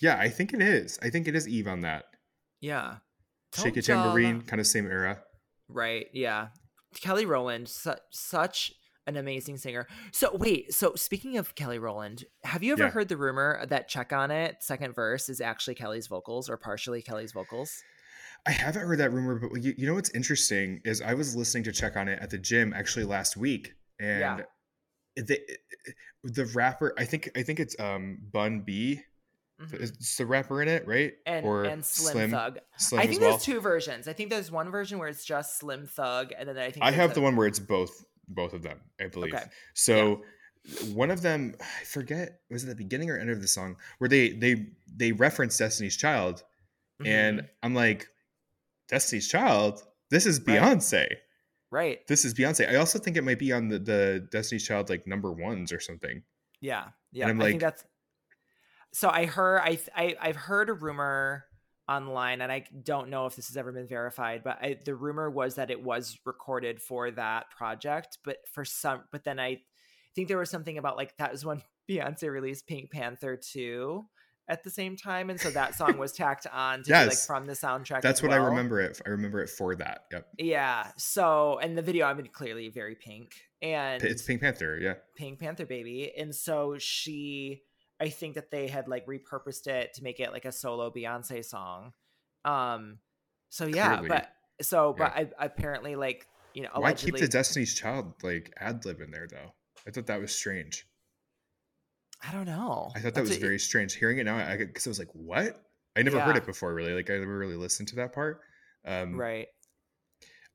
S1: Yeah, I think it is. I think it is Eve on that.
S2: yeah.
S1: Shake a tambourine, kind of same era.
S2: Right. Yeah. Kelly Rowland, su- such an amazing singer. So wait. So speaking of Kelly Rowland, have you ever
S1: Yeah.
S2: heard the rumor that "Check on It" second verse is actually Kelly's vocals or partially Kelly's vocals?
S1: I haven't heard that rumor, but you, you know what's interesting is I was listening to check on it at the gym actually last week, and
S2: Yeah.
S1: the the rapper I think I think it's um Bun B,
S2: Mhm.
S1: it's the rapper in it, right?
S2: And
S1: or
S2: and Slim, Thug.
S1: Slim
S2: I think
S1: well.
S2: there's two versions. I think there's one version where it's just Slim Thug, and then I think
S1: I have
S2: a-
S1: the one where it's both both of them, I believe.
S2: Okay.
S1: So one of them, (sighs) I forget, was it the beginning or end of the song where they they they reference Destiny's Child,
S2: Mhm.
S1: and I'm like, Destiny's Child, this is Beyonce.
S2: right.
S1: This is Beyonce. I also think it might be on the, the Destiny's Child like number ones or something.
S2: Yeah, yeah.
S1: I'm
S2: I
S1: like-
S2: think that's. So I heard I, I I've heard a rumor online, and I don't know if this has ever been verified, but I, the rumor was that it was recorded for that project, but for some, but then I think there was something about like that was when (laughs) Beyonce released Pink Panther two at the same time, and so that song was (laughs) tacked on to be like from the soundtrack.
S1: That's what I remember it. I remember it for that. Yep.
S2: Yeah. So, and the video, I mean, clearly very pink, and
S1: It's Pink Panther. Yeah.
S2: Pink Panther baby. And so she I think that they had like repurposed it to make it like a solo Beyonce song. Um so yeah,
S1: Clearly.
S2: but so but I apparently like, you know,
S1: Why keep the Destiny's Child like ad lib in there though? I thought that was strange.
S2: I don't know.
S1: I thought that
S2: That's
S1: was
S2: a-
S1: very strange. Hearing it now, I because I was like, what? I never heard it before. Really, like I never really listened to that part. Um,
S2: right.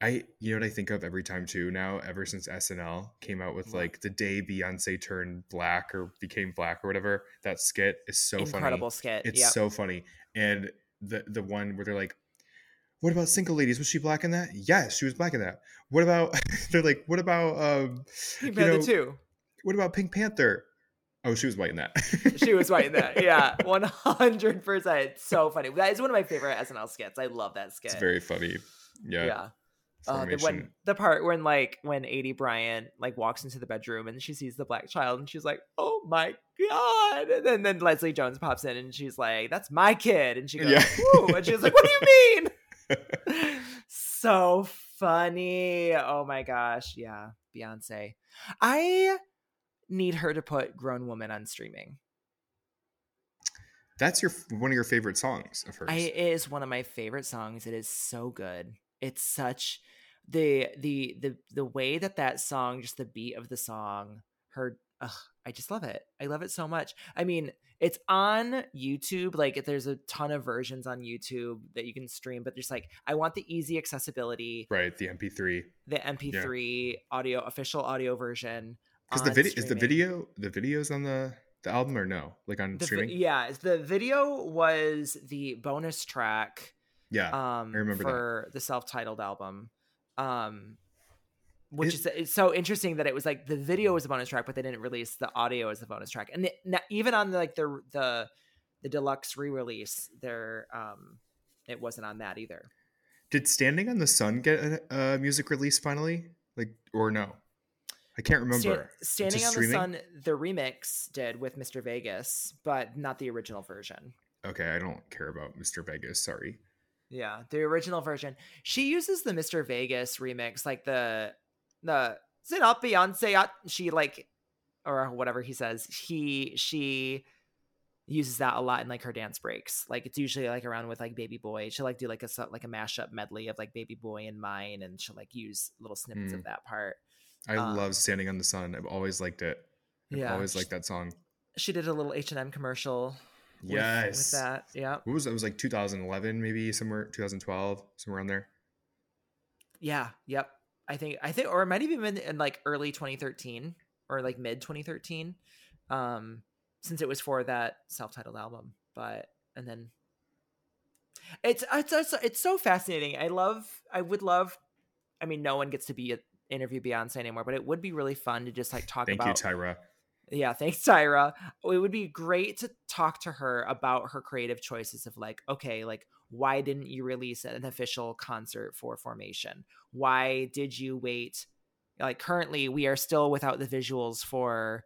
S1: I you know what I think of every time too now. Ever since SNL came out with like the day Beyonce turned black or became black or whatever, that skit is so funny.
S2: Incredible
S1: funny.
S2: skit.
S1: It's
S2: Yep.
S1: so funny. And the the one where they're like, "What about single ladies? Was she black in that? Yes, she was black in that. What about?" (laughs) they're like, "What about um,
S2: Pink Panther know, two?
S1: What about Pink Panther? Oh, she was white in that.
S2: she was white in that. Yeah, (laughs) one hundred percent. So funny. That is one of my favorite SNL skits. I love that skit.
S1: It's very funny. Yeah.
S2: Yeah. Uh, the, when the part when like when Aidy Bryant like walks into the bedroom and she sees the black child and she's like, "Oh my god!" And then, then Leslie Jones pops in and she's like, "That's my kid," and she goes, yeah. and she's like, "What do you (laughs) mean?" so funny. Oh my gosh, yeah, Beyonce. I need her to put "Grown Woman" on streaming.
S1: That's your one of your favorite songs of hers.
S2: I, it is one of my favorite songs. It is so good. It's such the the the the way that that song, just the beat of the song, her. Ugh, I just love it. I love it so much. I mean, it's on YouTube. Like, there's a ton of versions on YouTube that you can stream, but there's like, I want the easy accessibility.
S1: Right, the MP3.
S2: The MP3 yeah. audio, official audio version.
S1: Because the video is the video the videos on the the album or no like on
S2: the
S1: streaming
S2: yeah the video was the bonus track
S1: yeah um i remember
S2: for
S1: that.
S2: the self-titled album um which is it, is so interesting that it was like the video was a bonus track but they didn't release the audio as a bonus track and the, even on the, like the the the deluxe re-release there um it wasn't on that either
S1: did standing on the sun get a, a music release finally like or no I can't remember.
S2: Stand, Standing on the Sun, the remix did with Mr. Vegas, but not the original version.
S1: Okay, I don't care about Mr. Vegas. Sorry.
S2: Yeah, the original version. She uses the Mr. Vegas remix, like the the sit up Beyonce. She like, or whatever he says. He she uses that a lot in like her dance breaks. Like it's usually like around with like Baby Boy. She'll like do like a like a mashup medley of like Baby Boy and mine, and she'll like use little snippets mm. of that part.
S1: I um, love "Standing on the Sun." I've always liked it. I've yeah, always liked that song.
S2: She did a little H and M commercial.
S1: With, yes,
S2: with that. Yeah.
S1: What was it? Was like 2011, maybe somewhere 2012, somewhere around there.
S2: Yeah. Yep. I think I think, or it might even been in like early 2013 or like mid 2013, um, since it was for that self-titled album. But and then it's it's it's, it's so fascinating. I love. I would love. I mean, no one gets to be interview Beyonce anymore, but it would be really fun to just like talk
S1: Thank
S2: about.
S1: Thank you, Tyra.
S2: Yeah, thanks, Tyra. It would be great to talk to her about her creative choices of like, okay, like why didn't you release an official concert for Formation? Why did you wait? Like currently, we are still without the visuals for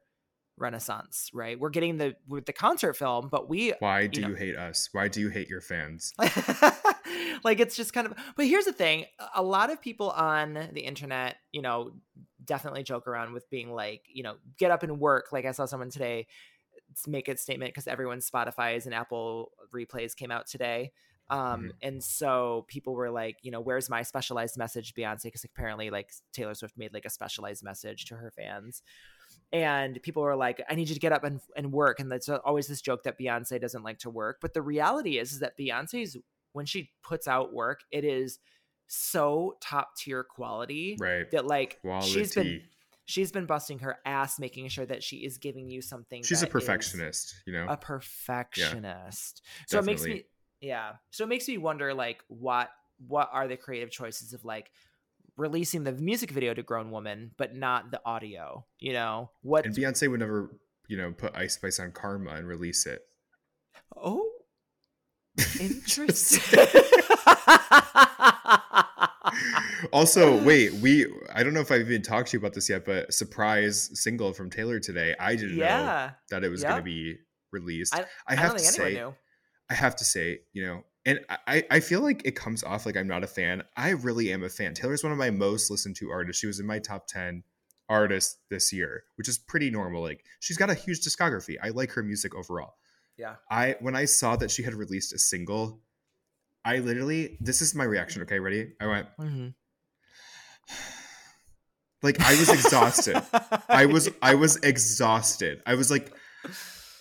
S2: Renaissance, right? We're getting the with the concert film, but we.
S1: Why do you, know, you hate us? Why do you hate your fans? (laughs)
S2: like it's just kind of but here's the thing a lot of people on the internet you know definitely joke around with being like you know get up and work like i saw someone today make a statement because everyone's spotify's and apple replays came out today um mm-hmm. and so people were like you know where's my specialized message beyonce because apparently like taylor swift made like a specialized message to her fans and people were like i need you to get up and, and work and that's always this joke that beyonce doesn't like to work but the reality is, is that beyonce's when she puts out work, it is so top tier quality
S1: right.
S2: that like quality. she's been she's been busting her ass making sure that she is giving you something
S1: she's a perfectionist you know?
S2: a perfectionist. Yeah, so it makes me yeah. So it makes me wonder like what what are the creative choices of like releasing the music video to grown woman but not the audio you know what
S1: and beyonce would never you know put ice spice on karma and release it
S2: oh Interesting. (laughs)
S1: also, wait, we I don't know if I've even talked to you about this yet, but surprise single from Taylor today. I didn't yeah. know that it was yep. going to be released. I, I have I to say, I have to say, you know, and I, I feel like it comes off like I'm not a fan. I really am a fan. Taylor's one of my most listened to artists. She was in my top 10 artists this year, which is pretty normal. Like she's got a huge discography. I like her music overall.
S2: Yeah.
S1: I when I saw that she had released a single, I literally this is my reaction. Okay, ready? I went. Mm-hmm. (sighs) Like I was exhausted. I (laughs) was I was exhausted. I was like,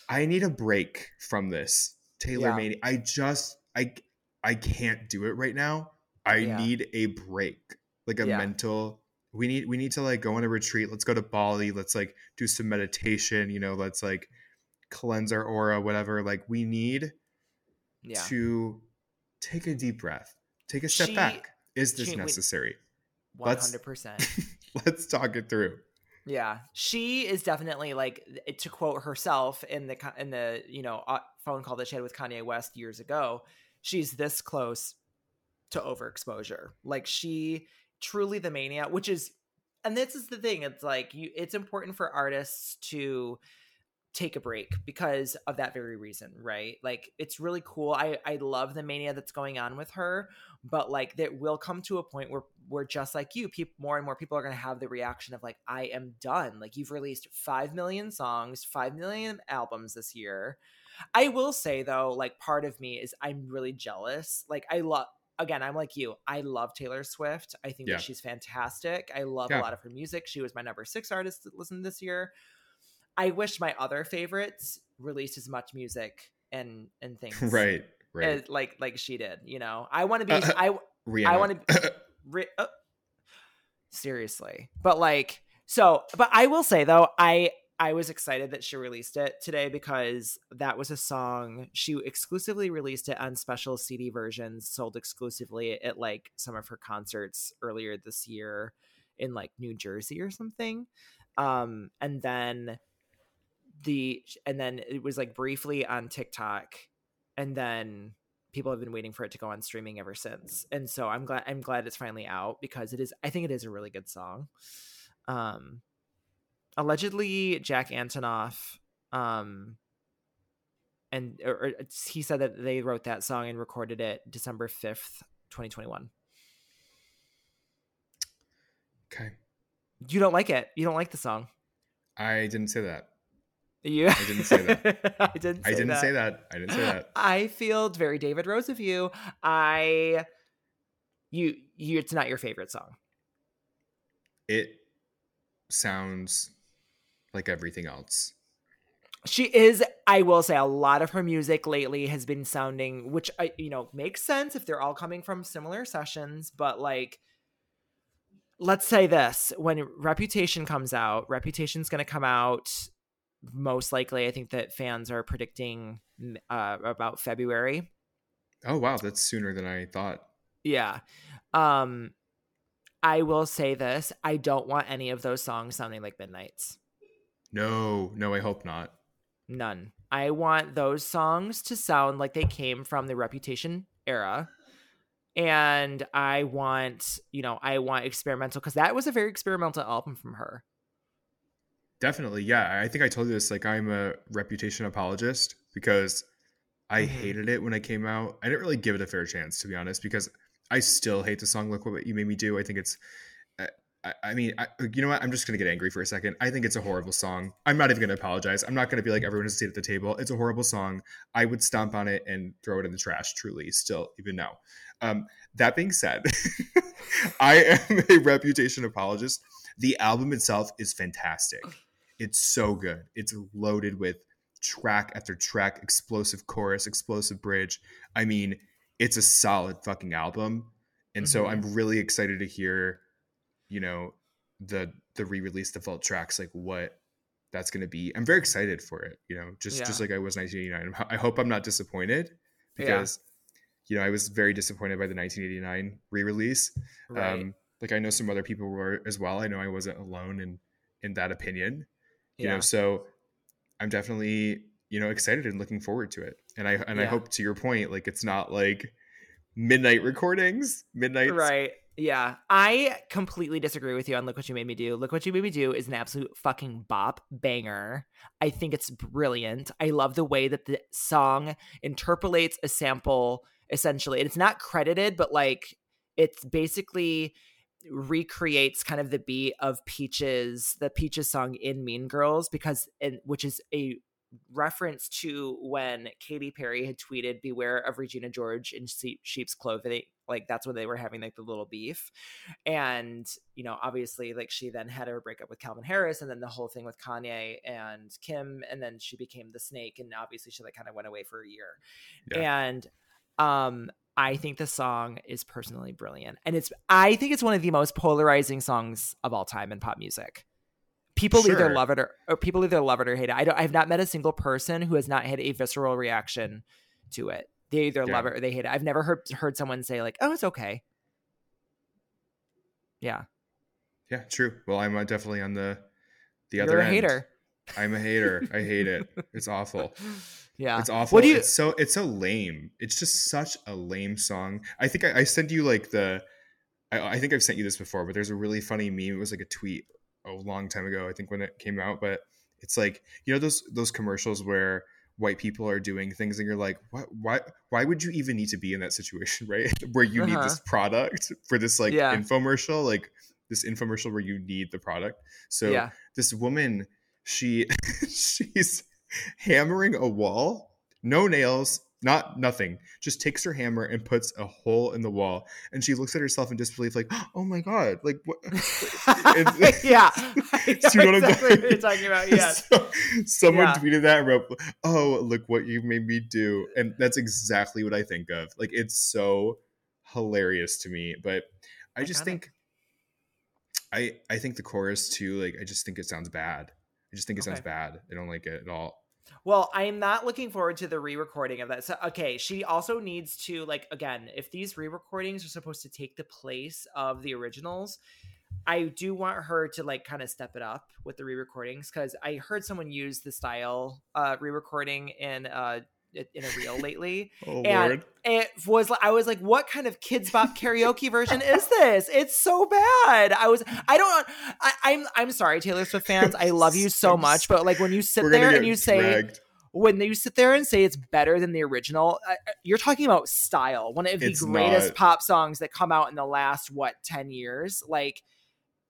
S1: I need a break from this Taylor yeah. Mania. I just I I can't do it right now. I yeah. need a break, like a yeah. mental. We need we need to like go on a retreat. Let's go to Bali. Let's like do some meditation. You know, let's like cleanse our aura, whatever. Like we need yeah. to take a deep breath. Take a step she, back. Is this she, necessary?
S2: One hundred percent. (laughs)
S1: Let's talk it through.
S2: Yeah, she is definitely like to quote herself in the in the you know uh, phone call that she had with Kanye West years ago. She's this close to overexposure. Like she truly the mania, which is, and this is the thing. It's like you. It's important for artists to take a break because of that very reason, right? Like it's really cool. I I love the mania that's going on with her, but like that will come to a point where we're just like you, people more and more people are going to have the reaction of like I am done. Like you've released 5 million songs, 5 million albums this year. I will say though, like part of me is I'm really jealous. Like I love again, I'm like you. I love Taylor Swift. I think yeah. that she's fantastic. I love yeah. a lot of her music. She was my number 6 artist to listen this year I wish my other favorites released as much music and and (laughs) things.
S1: Right. Right.
S2: As, like like she did, you know. I want to be uh, I Rihanna. I want to re, uh, seriously. But like so but I will say though, I I was excited that she released it today because that was a song she exclusively released it on special CD versions sold exclusively at like some of her concerts earlier this year in like New Jersey or something. Um and then the and then it was like briefly on TikTok and then people have been waiting for it to go on streaming ever since. And so I'm glad I'm glad it's finally out because it is I think it is a really good song. Um allegedly Jack Antonoff um and or, or he said that they wrote that song and recorded it December 5th, 2021.
S1: Okay.
S2: You don't like it. You don't like the song.
S1: I didn't say that.
S2: You
S1: I didn't say that. (laughs)
S2: I didn't. Say
S1: I didn't
S2: that.
S1: say that. I didn't say that. (gasps)
S2: I feel very David Rose of you. I you you it's not your favorite song.
S1: It sounds like everything else.
S2: She is I will say a lot of her music lately has been sounding which I you know makes sense if they're all coming from similar sessions, but like let's say this when reputation comes out reputation's going to come out most likely, I think that fans are predicting uh, about February.
S1: Oh wow, that's sooner than I thought.
S2: Yeah. Um I will say this, I don't want any of those songs sounding like Midnights.
S1: No, no, I hope not.
S2: None. I want those songs to sound like they came from the Reputation era. And I want, you know, I want experimental because that was a very experimental album from her.
S1: Definitely, yeah. I think I told you this. Like, I'm a reputation apologist because I mm-hmm. hated it when it came out. I didn't really give it a fair chance, to be honest, because I still hate the song "Look What You Made Me Do." I think it's. I, I mean, I, you know what? I'm just gonna get angry for a second. I think it's a horrible song. I'm not even gonna apologize. I'm not gonna be like everyone has a seat at the table. It's a horrible song. I would stomp on it and throw it in the trash. Truly, still, even now. Um, that being said, (laughs) I am a reputation apologist. The album itself is fantastic. It's so good. It's loaded with track after track, explosive chorus, explosive bridge. I mean, it's a solid fucking album. And mm-hmm. so I'm really excited to hear, you know, the the re-release default tracks like what that's going to be. I'm very excited for it, you know, just yeah. just like I was 1989. (laughs) I hope I'm not disappointed because yeah. you know, I was very disappointed by the 1989 re-release. Right. Um like I know some other people were as well. I know I wasn't alone in in that opinion you yeah. know so i'm definitely you know excited and looking forward to it and i and i hope to your point like it's not like midnight recordings midnight
S2: right yeah i completely disagree with you on look what you made me do. Look what you made me do is an absolute fucking bop banger. I think it's brilliant. I love the way that the song interpolates a sample essentially. And it's not credited but like it's basically recreates kind of the beat of Peaches, the Peaches song in Mean Girls, because in, which is a reference to when Katy Perry had tweeted "Beware of Regina George in sheep's clothing." Like that's when they were having like the little beef, and you know, obviously, like she then had her breakup with Calvin Harris, and then the whole thing with Kanye and Kim, and then she became the Snake, and obviously she like kind of went away for a year, yeah. and um I think the song is personally brilliant. And it's I think it's one of the most polarizing songs of all time in pop music. People sure. either love it or, or, people either love it or hate it. I don't I have not met a single person who has not had a visceral reaction to it. They either yeah. love it or they hate it. I've never heard heard someone say like, "Oh, it's okay." Yeah.
S1: Yeah, true. Well, I'm uh, definitely on the the
S2: You're
S1: other
S2: a end. hater.
S1: I'm a hater. I hate it. (laughs) It's awful.
S2: Yeah,
S1: it's awful. What do you... It's so it's so lame. It's just such a lame song. I think I, I sent you like the. I, I think I've sent you this before, but there's a really funny meme. It was like a tweet a long time ago. I think when it came out, but it's like you know those those commercials where white people are doing things and you're like what why why would you even need to be in that situation (laughs) right where you uh-huh. need this uh-huh. product for this like yeah. infomercial like this infomercial where you need the product so yeah. this woman she (laughs) she's hammering a wall no nails not nothing just takes her hammer and puts a hole in the wall and she looks at herself in disbelief like oh my god like what? (laughs) (laughs)
S2: Yeah. (laughs) So you know exactly what, you're talking about yeah so,
S1: someone yeah. tweeted that and wrote oh look what you made me do and that's exactly what i think of like it's so hilarious to me but i just think i i think the chorus too like i just think it sounds bad. I just think it okay. sounds bad. I don't like it at all
S2: well, I am not looking forward to the re-recording of that. So, okay, she also needs to like again, if these re-recordings are supposed to take the place of the originals, I do want her to like kind of step it up with the re-recordings because I heard someone use the style uh, re-recording in uh, in a reel lately. (laughs)
S1: oh,
S2: and
S1: Lord.
S2: it was I was like, what kind of Kidz Bop karaoke version is this? It's so bad. I was I don't I, I'm I'm sorry, Taylor Swift fans. I love you so much, but like when you sit there and you say when you sit there and say it's better than the original, uh, uh, you're talking about style. One of the it's greatest not. pop songs that come out in the last what 10 years. Like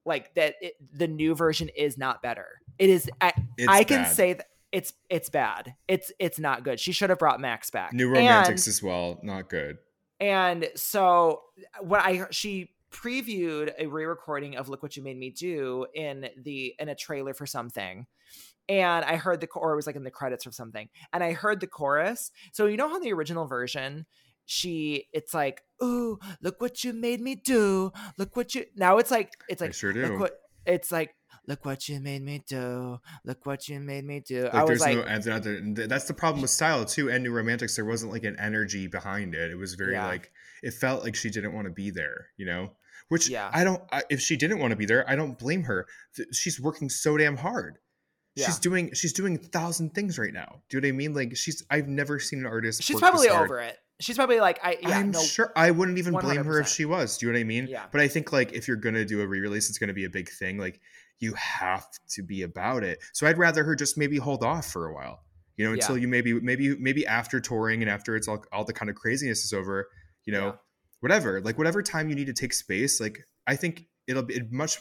S2: like that it, the new version is not better. It is I, I can bad. say that it's it's bad. It's it's not good. She should have brought Max back.
S1: New Romantics and, as well, not good.
S2: And so uh, when I she previewed a re-recording of "Look What You Made Me Do" in the in a trailer for something, and I heard the or it was like in the credits or something, and I heard the chorus. So you know how the original version she it's like ooh look what you made me do look what you now it's like it's like I
S1: sure do.
S2: What, it's like look what you made me do. Look what you made me do.
S1: Like, I was like, no, that's the problem with style too. And New Romantics, there wasn't like an energy behind it. It was very yeah. like it felt like she didn't want to be there. You know, which yeah. I don't. I, if she didn't want to be there, I don't blame her. She's working so damn hard. Yeah. She's doing she's doing a thousand things right now. Do you know what I mean? Like she's I've never seen an artist.
S2: She's probably over it. She's probably like I. Yeah,
S1: I'm
S2: no,
S1: sure I wouldn't even 100%. blame her if she was. Do you know what I mean?
S2: Yeah.
S1: But I think like if you're gonna do a re-release, it's gonna be a big thing. Like you have to be about it. So I'd rather her just maybe hold off for a while, you know, until yeah. you maybe maybe maybe after touring and after it's all all the kind of craziness is over, you know, yeah. whatever. Like whatever time you need to take space, like I think it'll be much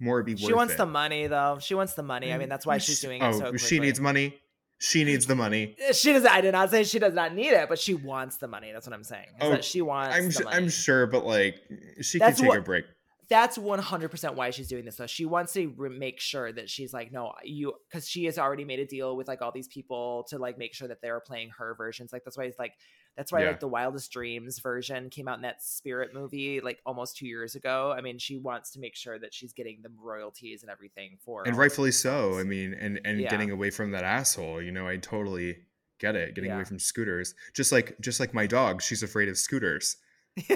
S1: more be worth it.
S2: She wants it. the money though. She wants the money. I mean, mm, that's why she's doing it oh, so quickly.
S1: She needs money. She needs the money. (laughs)
S2: She does. I did not say she does not need it, but she wants the money. That's what I'm saying. oh, she wants.
S1: I'm, I'm sure, but like she that's can take what, a break
S2: that's 100% why she's doing this so she wants to re- make sure that she's like no you because she has already made a deal with like all these people to like make sure that they're playing her versions like that's why it's like that's why yeah. like the wildest dreams version came out in that spirit movie like almost two years ago i mean she wants to make sure that she's getting the royalties and everything for
S1: and rightfully so i mean and and yeah. getting away from that asshole you know i totally get it getting yeah. away from scooters just like just like my dog she's afraid of scooters (laughs)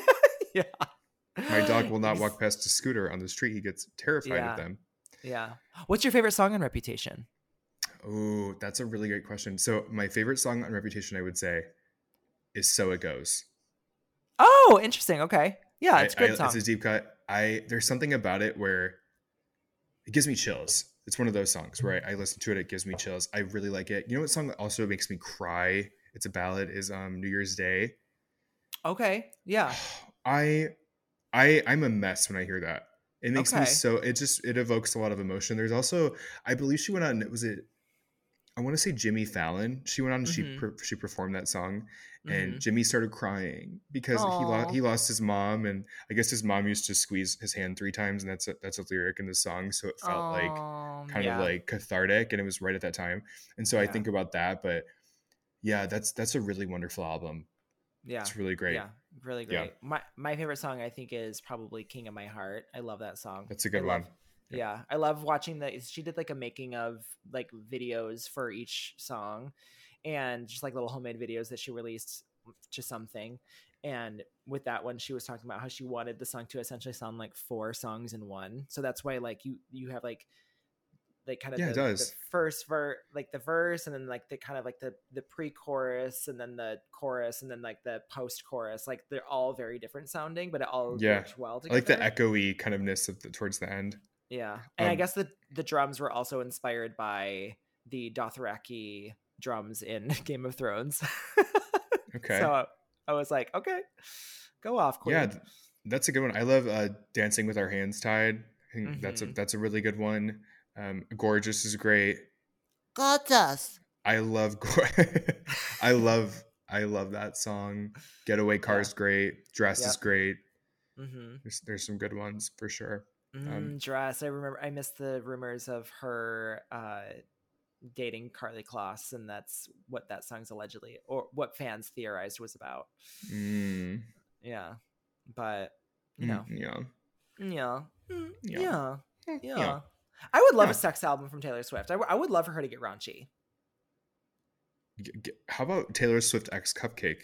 S2: yeah
S1: my dog will not walk past a scooter on the street. He gets terrified yeah. of them.
S2: Yeah. What's your favorite song on Reputation?
S1: Oh, that's a really great question. So my favorite song on Reputation, I would say, is "So It Goes."
S2: Oh, interesting. Okay. Yeah, it's
S1: a
S2: good
S1: I,
S2: song.
S1: It's a deep cut. I there's something about it where it gives me chills. It's one of those songs where I, I listen to it, it gives me chills. I really like it. You know what song also makes me cry? It's a ballad. Is um New Year's Day.
S2: Okay. Yeah. (sighs)
S1: I I I'm a mess when I hear that. It makes okay. me so it just it evokes a lot of emotion. There's also I believe she went on it, was it I want to say Jimmy Fallon. She went on and mm-hmm. she per, she performed that song and mm-hmm. Jimmy started crying because Aww. he lost he lost his mom and I guess his mom used to squeeze his hand three times and that's a, that's a lyric in the song so it felt Aww. like kind yeah. of like cathartic and it was right at that time. And so yeah. I think about that but yeah, that's that's a really wonderful album.
S2: Yeah.
S1: It's really great.
S2: Yeah really great. Yeah. My my favorite song I think is probably King of My Heart. I love that song.
S1: That's a good
S2: I
S1: one.
S2: Love, yeah. yeah. I love watching the she did like a making of like videos for each song and just like little homemade videos that she released to something. And with that one, she was talking about how she wanted the song to essentially sound like four songs in one. So that's why like you you have like like kind of
S1: Yeah,
S2: the,
S1: it does.
S2: the first verse like the verse and then like the kind of like the the pre-chorus and then the chorus and then like the post-chorus like they're all very different sounding but it all
S1: Yeah.
S2: works well
S1: I like the echoey kind ofness of the, towards the end.
S2: yeah and i
S1: um,
S2: guess the the drums were also inspired by the dothraki drums in (laughs) game of thrones (laughs)
S1: Okay.
S2: so i was like okay go off queen
S1: yeah, that's a good one. I love uh, Dancing with Our Hands Tied. I think that's a
S2: Mhm.
S1: that's a really good one. Um, Gorgeous is great.
S3: Gorgeous.
S1: I love (laughs) I love I love that song. Getaway Car's great. Dress is great.
S2: mm-hmm.
S1: There's there's some good ones for sure.
S2: Mm, dress. I remember. I missed the rumors of her uh, dating Karlie Kloss, and that's what that song's allegedly, or what fans theorized was about.
S1: Mm,
S2: Yeah, but you know,
S1: mm, yeah.
S2: yeah, mm,
S1: Yeah.
S2: yeah,
S1: Eh,
S2: yeah. I would love
S1: Yeah.
S2: a sex album from Taylor Swift. I, w- I would love for her to get raunchy.
S1: How about Taylor Swift X Cupcakke?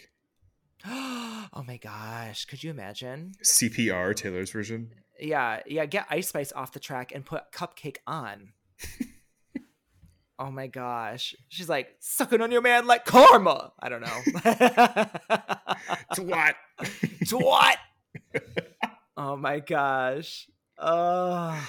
S1: (gasps)
S2: oh my gosh, could you imagine?
S1: CPR Taylor's version.
S2: Yeah, yeah. Get Ice Spice off the track and put Cupcakke on. (laughs) oh my gosh, she's like sucking on your man like karma. I don't know. (laughs) To what? (laughs) oh my gosh. Oh.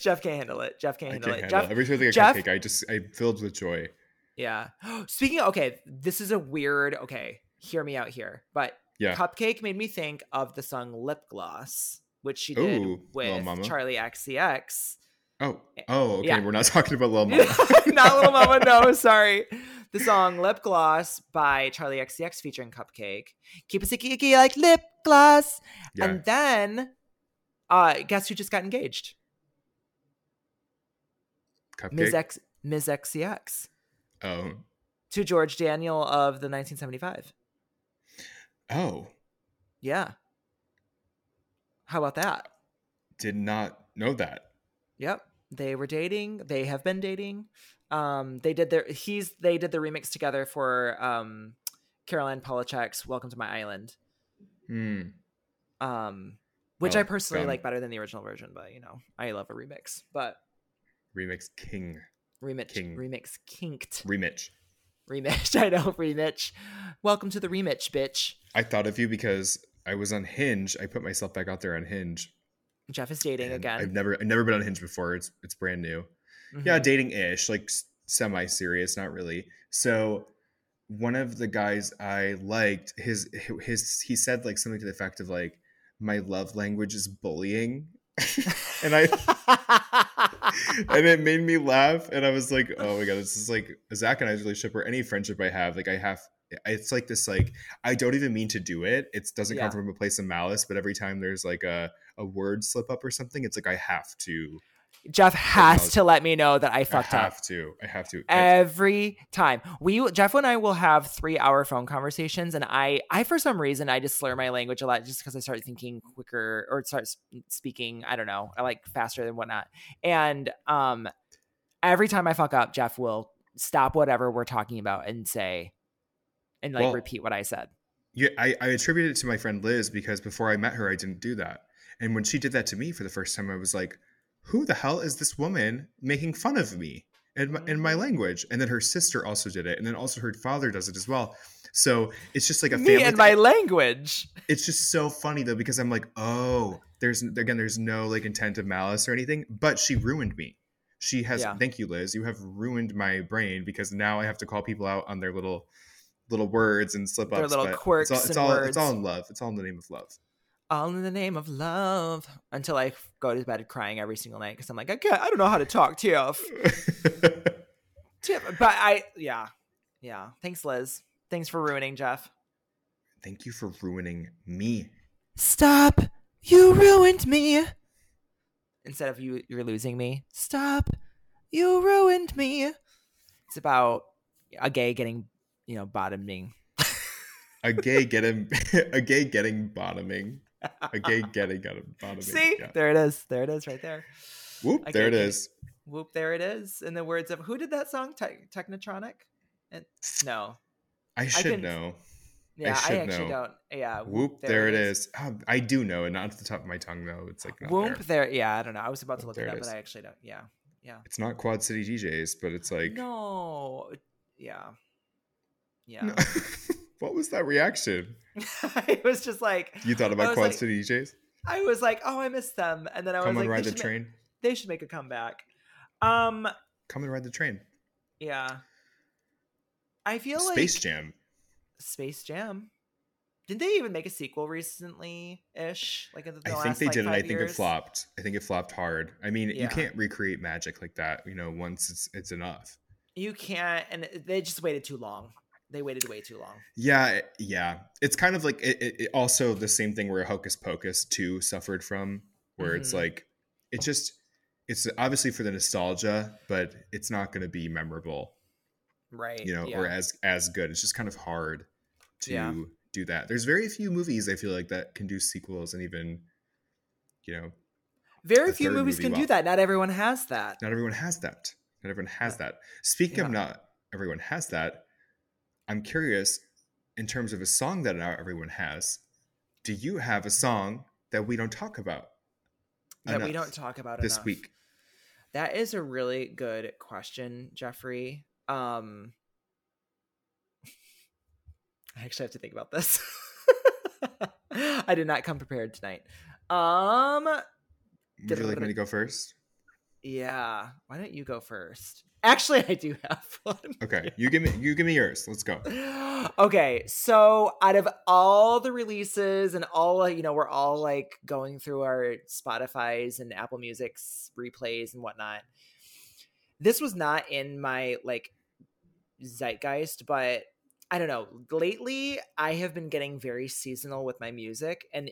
S2: Jeff can't handle it. Jeff can't
S1: I
S2: handle
S1: can't
S2: it.
S1: handle
S2: Jeff,
S1: it. Every time I think
S2: Jeff-
S1: cupcakke, I just I'm filled with joy.
S2: yeah. (gasps) Speaking of, okay, this is a weird, okay, hear me out here. But
S1: Yeah.
S2: Cupcakke made me think of the song Lip Gloss, which she did
S1: Ooh,
S2: with Charli XCX.
S1: Oh, eh, oh, okay.
S2: Yeah.
S1: We're not talking about Lil (laughs) Mama. (laughs)
S2: Not Little Mama, no, sorry. The song Lip Gloss by Charli XCX featuring Cupcakke. Keep it sticky icky like lip gloss.
S1: yeah.
S2: And then uh guess who just got engaged? Ms. X Ms. XCX
S1: oh,
S2: to George Daniel of the 1975.
S1: oh,
S2: Yeah. How about that?
S1: did not know that.
S2: Yep. They were dating. They have been dating. Um, they did their he's they did the remix together for um Caroline Polachek's Welcome to My Island.
S1: Hmm.
S2: Um which
S1: Oh,
S2: I personally like better than the original version, but you know, I love a remix. But
S1: Remix King.
S2: remix
S1: King.
S2: remix kinked.
S1: Remix.
S2: Remix. (laughs) I know, remix. Welcome to the remix, bitch.
S1: I thought of you because I was on Hinge. I put myself back out there on Hinge.
S2: Jeff is dating again.
S1: I've never I've never been on Hinge before. It's it's brand new. Yeah,
S2: Mhm.
S1: dating ish, like semi serious, not really. So one of the guys I liked, his his he said like something to the effect of like, my love language is bullying. (laughs) and I (laughs) and it made me laugh and I was like, oh my god, this is like a Zach and I's relationship or any friendship I have, like I have it's like this like I don't even mean to do it. It doesn't
S2: Yeah.
S1: come from a place of malice, but every time there's like a, a word slip up or something, it's like I have to
S2: Jeff has to let me know that I
S1: I
S2: fucked up.
S1: have to. I have to.
S2: Every time we jeff and i will have three hour phone conversations and i i for some reason i just slur my language a lot just because i start thinking quicker or start speaking i don't know i like faster than whatnot and um every time i fuck up jeff will stop whatever we're talking about and say and like
S1: Well-
S2: repeat what i said
S1: Yeah, I, I attribute it to my friend Liz because before I met her, I didn't do that. And when she did that to me for the first time, I was like, who the hell is this woman making fun of me and my, in my
S2: Mhm.
S1: language? And then her sister also did it. And then also her father does it as well. So it's just like a
S2: me
S1: family.
S2: and
S1: thing.
S2: my language
S1: it's just so funny though, because I'm like, oh, there's again, there's no like intent of malice or anything, but she ruined me. She has,
S2: Yeah.
S1: thank you, Liz. You have ruined my brain because now I have to call people out on their little little words and slip ups.
S2: Their little quirks
S1: It's all, it's,
S2: and
S1: all, it's all in love. It's all in the name of love.
S2: All in the name of love until i go to bed crying every single night because i'm like i can't i don't know how to talk tiff (laughs) Tip, but I yeah, yeah. Thanks, Liz. Thanks for ruining Jeff.
S1: Thank you for ruining me.
S2: Stop! You ruined me. Instead of you, you're losing me. Stop! You ruined me. It's about a gay getting, you know, bottoming.
S1: A gay getting (laughs) a gay getting bottoming. A gay getting out of bottoming.
S2: See,
S1: Yeah.
S2: there it is. There it is, right there.
S1: Whoop, there it is.
S2: Whoop! There it is. In the words of who did that song? Te- Technotronic. It, no.
S1: I should
S2: can-
S1: know.
S2: Yeah, I,
S1: should
S2: actually
S1: know.
S2: don't. Yeah.
S1: Whoop, there, it is. Oh, I do know and not at the top of my tongue though. It's like
S2: Whoop
S1: there.
S2: there. Yeah, I don't know. I was about to look it
S1: there
S2: up, but. I actually don't. Yeah. Yeah.
S1: It's not Quad City DJs, but it's like
S2: No. Yeah. Yeah.
S1: No. (laughs) what was that reaction? (laughs)
S2: I was just like,
S1: You thought about
S2: was
S1: Quad
S2: like-
S1: City DJs?
S2: I was like, oh, I miss them, and then I was like,
S1: Come
S2: like,
S1: and
S2: they
S1: ride the train.
S2: they should make a comeback. Um.
S1: Come and ride the train.
S2: Yeah. I feel
S1: Space
S2: like Space
S1: Jam.
S2: Space Jam. Didn't they even make a sequel recently ish? Like in the
S1: I
S2: last,
S1: think they
S2: like,
S1: did, and I think
S2: years?
S1: it flopped. I think it flopped hard. I mean,
S2: Yeah.
S1: you can't recreate magic like that. You know, once it's it's enough.
S2: You can't, and they just waited too long. They waited way too long.
S1: Yeah, yeah. It's kind of like it, it, it also the same thing where Hocus Pocus two suffered from, where it's
S2: Mhm.
S1: like it just it's obviously for the nostalgia, but it's not going to be memorable,
S2: Right.
S1: you know,
S2: yeah.
S1: or as as good. It's just kind of hard to
S2: Yeah.
S1: do that. There's very few movies I feel like that can do sequels and even, you know,
S2: Very few movies
S1: movie
S2: can do that. Not everyone has that.
S1: not everyone has that. Not everyone has that. Speaking of not everyone has that, I'm curious in terms of a song that not everyone has. Do you have a song that we don't talk about
S2: That we don't talk about
S1: this
S2: enough.
S1: week?
S2: That is a really good question, Jeffrey. Um (laughs) I actually have to think about this. (laughs) I did not come prepared tonight. Um
S1: Would you like me to (laughs) go first?
S2: yeah, why don't you go first? Actually, I do have (laughs) one.
S1: Okay, you give me you give me yours. Let's go. (gasps)
S2: okay, so out of all the releases and all you know, we're all like going through our Spotify's and Apple Music's replays and whatnot. This was not in my like zeitgeist, but I don't know. Lately, I have been getting very seasonal with my music, and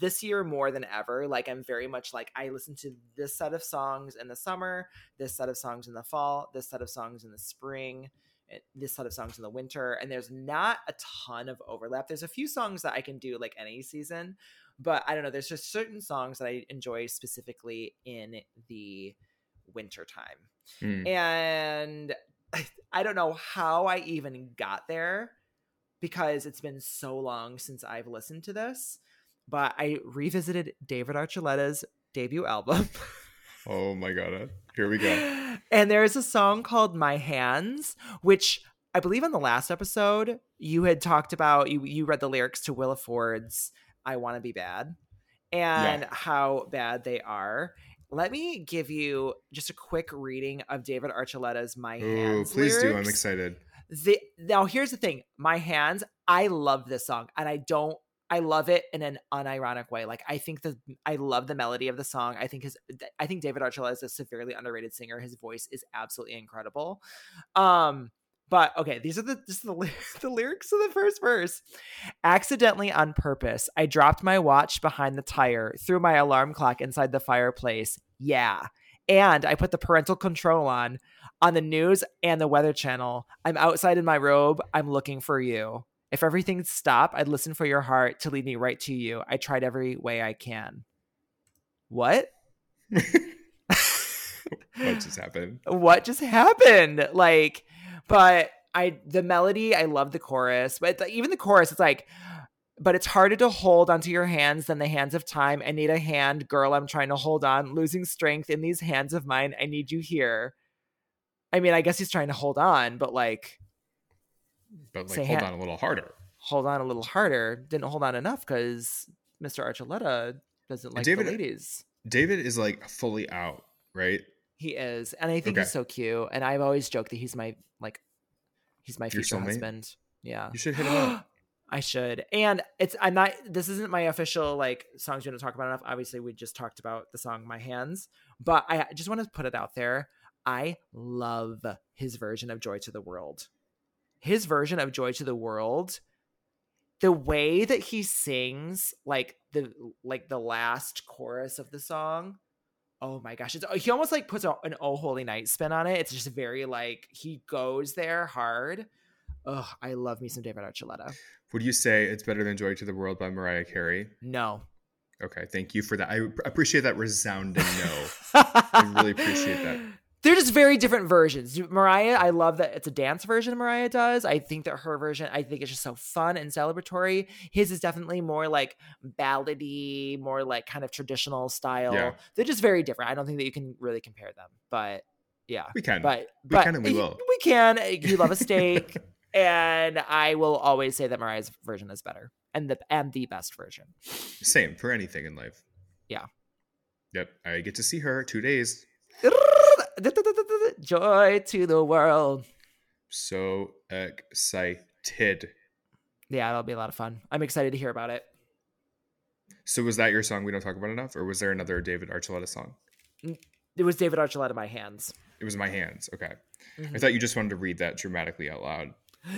S2: this year more than ever, like I'm very much like I listen to this set of songs in the summer, this set of songs in the fall, this set of songs in the spring, eh, this set of songs in the winter, and there's not a ton of overlap. There's a few songs that I can do like any season, but I don't know. There's just certain songs that I enjoy specifically in the winter time
S1: Hmm.
S2: and (laughs) I don't know how I even got there because it's been so long since I've listened to this. But I revisited David Archuleta's debut album.
S1: Oh my god! Uh, here we go. (laughs)
S2: and there's a song called My Hands, which I believe on the last episode you had talked about. You you read the lyrics to Willa Ford's "I Want to Be Bad" and how bad they are. Let me give you just a quick reading of David Archuleta's "My
S1: Oh,
S2: Hands."
S1: please do. I'm excited.
S2: The, now here's the thing my hands i love this song and i don't i love it in an unironic way like i think the i love the melody of the song i think his i think david archuleta is a severely underrated singer his voice is absolutely incredible um but okay these are the is the, (laughs) the lyrics of the first verse accidentally on purpose i dropped my watch behind the tire threw my alarm clock inside the fireplace yeah and i put the parental control on on the news and the weather channel. I'm outside in my robe. I'm looking for you. If everything stopped, I'd listen for your heart to lead me right to you. I tried every way I can. What? (laughs)
S1: what just happened?
S2: what just happened? Like, but I the melody, I love the chorus, but the- even the chorus, it's like, but it's harder to hold onto your hands than the hands of time. I need a hand, girl. I'm trying to hold on, losing strength in these hands of mine. I need you here. I mean, I guess he's trying to hold on, but like,
S1: But like,
S2: Say
S1: hold on a little harder.
S2: hold on a little harder. Didn't hold on enough because Mr. Archuleta doesn't like
S1: David-
S2: the uh, ladies.
S1: David is like fully out, right?
S2: He is, and I think
S1: Okay.
S2: he's so cute. And I've always joked that he's my like, he's my future husband. Yeah,
S1: You should hit him up. (gasps)
S2: I should. And it's I'm not. This isn't my official like songs we don't talk about enough. Obviously, we just talked about the song "My Hands," but I just want to put it out there. I love his version of "Joy to the World." His version of "Joy to the World." The way that he sings, like the like the last chorus of the song, oh my gosh! It's he almost like puts a, an "Oh Holy Night" spin on it. It's just very like he goes there hard. Oh, I love me some David Archuleta.
S1: Would you say it's better than Joy to the World by Mariah Carey?
S2: No.
S1: Okay, thank you for that. I appreciate that resounding no. (laughs) I really appreciate that.
S2: They're just very different versions. Mariah, I love that it's a dance version Mariah does. I think that her version, I think it's just so fun and celebratory. His is definitely more like ballady, more like kind of traditional style.
S1: Yeah.
S2: They're just very different. I don't think that you can really compare them, but yeah,
S1: We can.
S2: but
S1: We
S2: but
S1: can and we will.
S2: We can. Uh, you love a steak, (laughs) and I will always say that Mariah's version is better and the and the best version.
S1: Same for anything in life.
S2: Yeah.
S1: Yep. I get to see her two days. (laughs)
S2: Joy to the world.
S1: So excited.
S2: Yeah, it'll be a lot of fun. I'm excited to hear about it.
S1: So was that your song we don't talk about enough, or was there another David Archuleta song?
S2: It was David Archuleta, My Hands.
S1: It was my hands. Okay. I
S2: Mhm.
S1: thought you just wanted to read that dramatically out loud.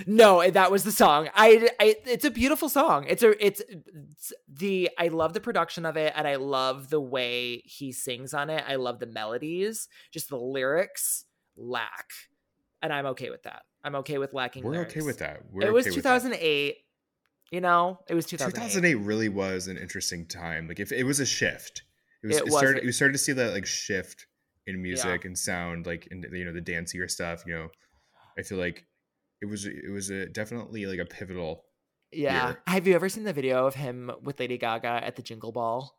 S2: No, that was the song. I, I, it's a beautiful song. It's a, it's, it's the. I love the production of it, and I love the way he sings on it. I love the melodies. Just the lyrics lack, and I'm okay with that. I'm okay with lacking.
S1: We're
S2: lyrics.
S1: okay with that. We're
S2: it was
S1: okay with that.
S2: 2008. You know, it was 2008.
S1: 2008 really was an interesting time. Like if it was a shift, it was.
S2: It
S1: It, started. We started to see that like shift in music and sound, like in you know the dancier stuff. You know, I feel like it was. It was a definitely like a pivotal.
S2: Yeah.
S1: year.
S2: Have you ever seen the video of him with Lady Gaga at the Jingle Ball?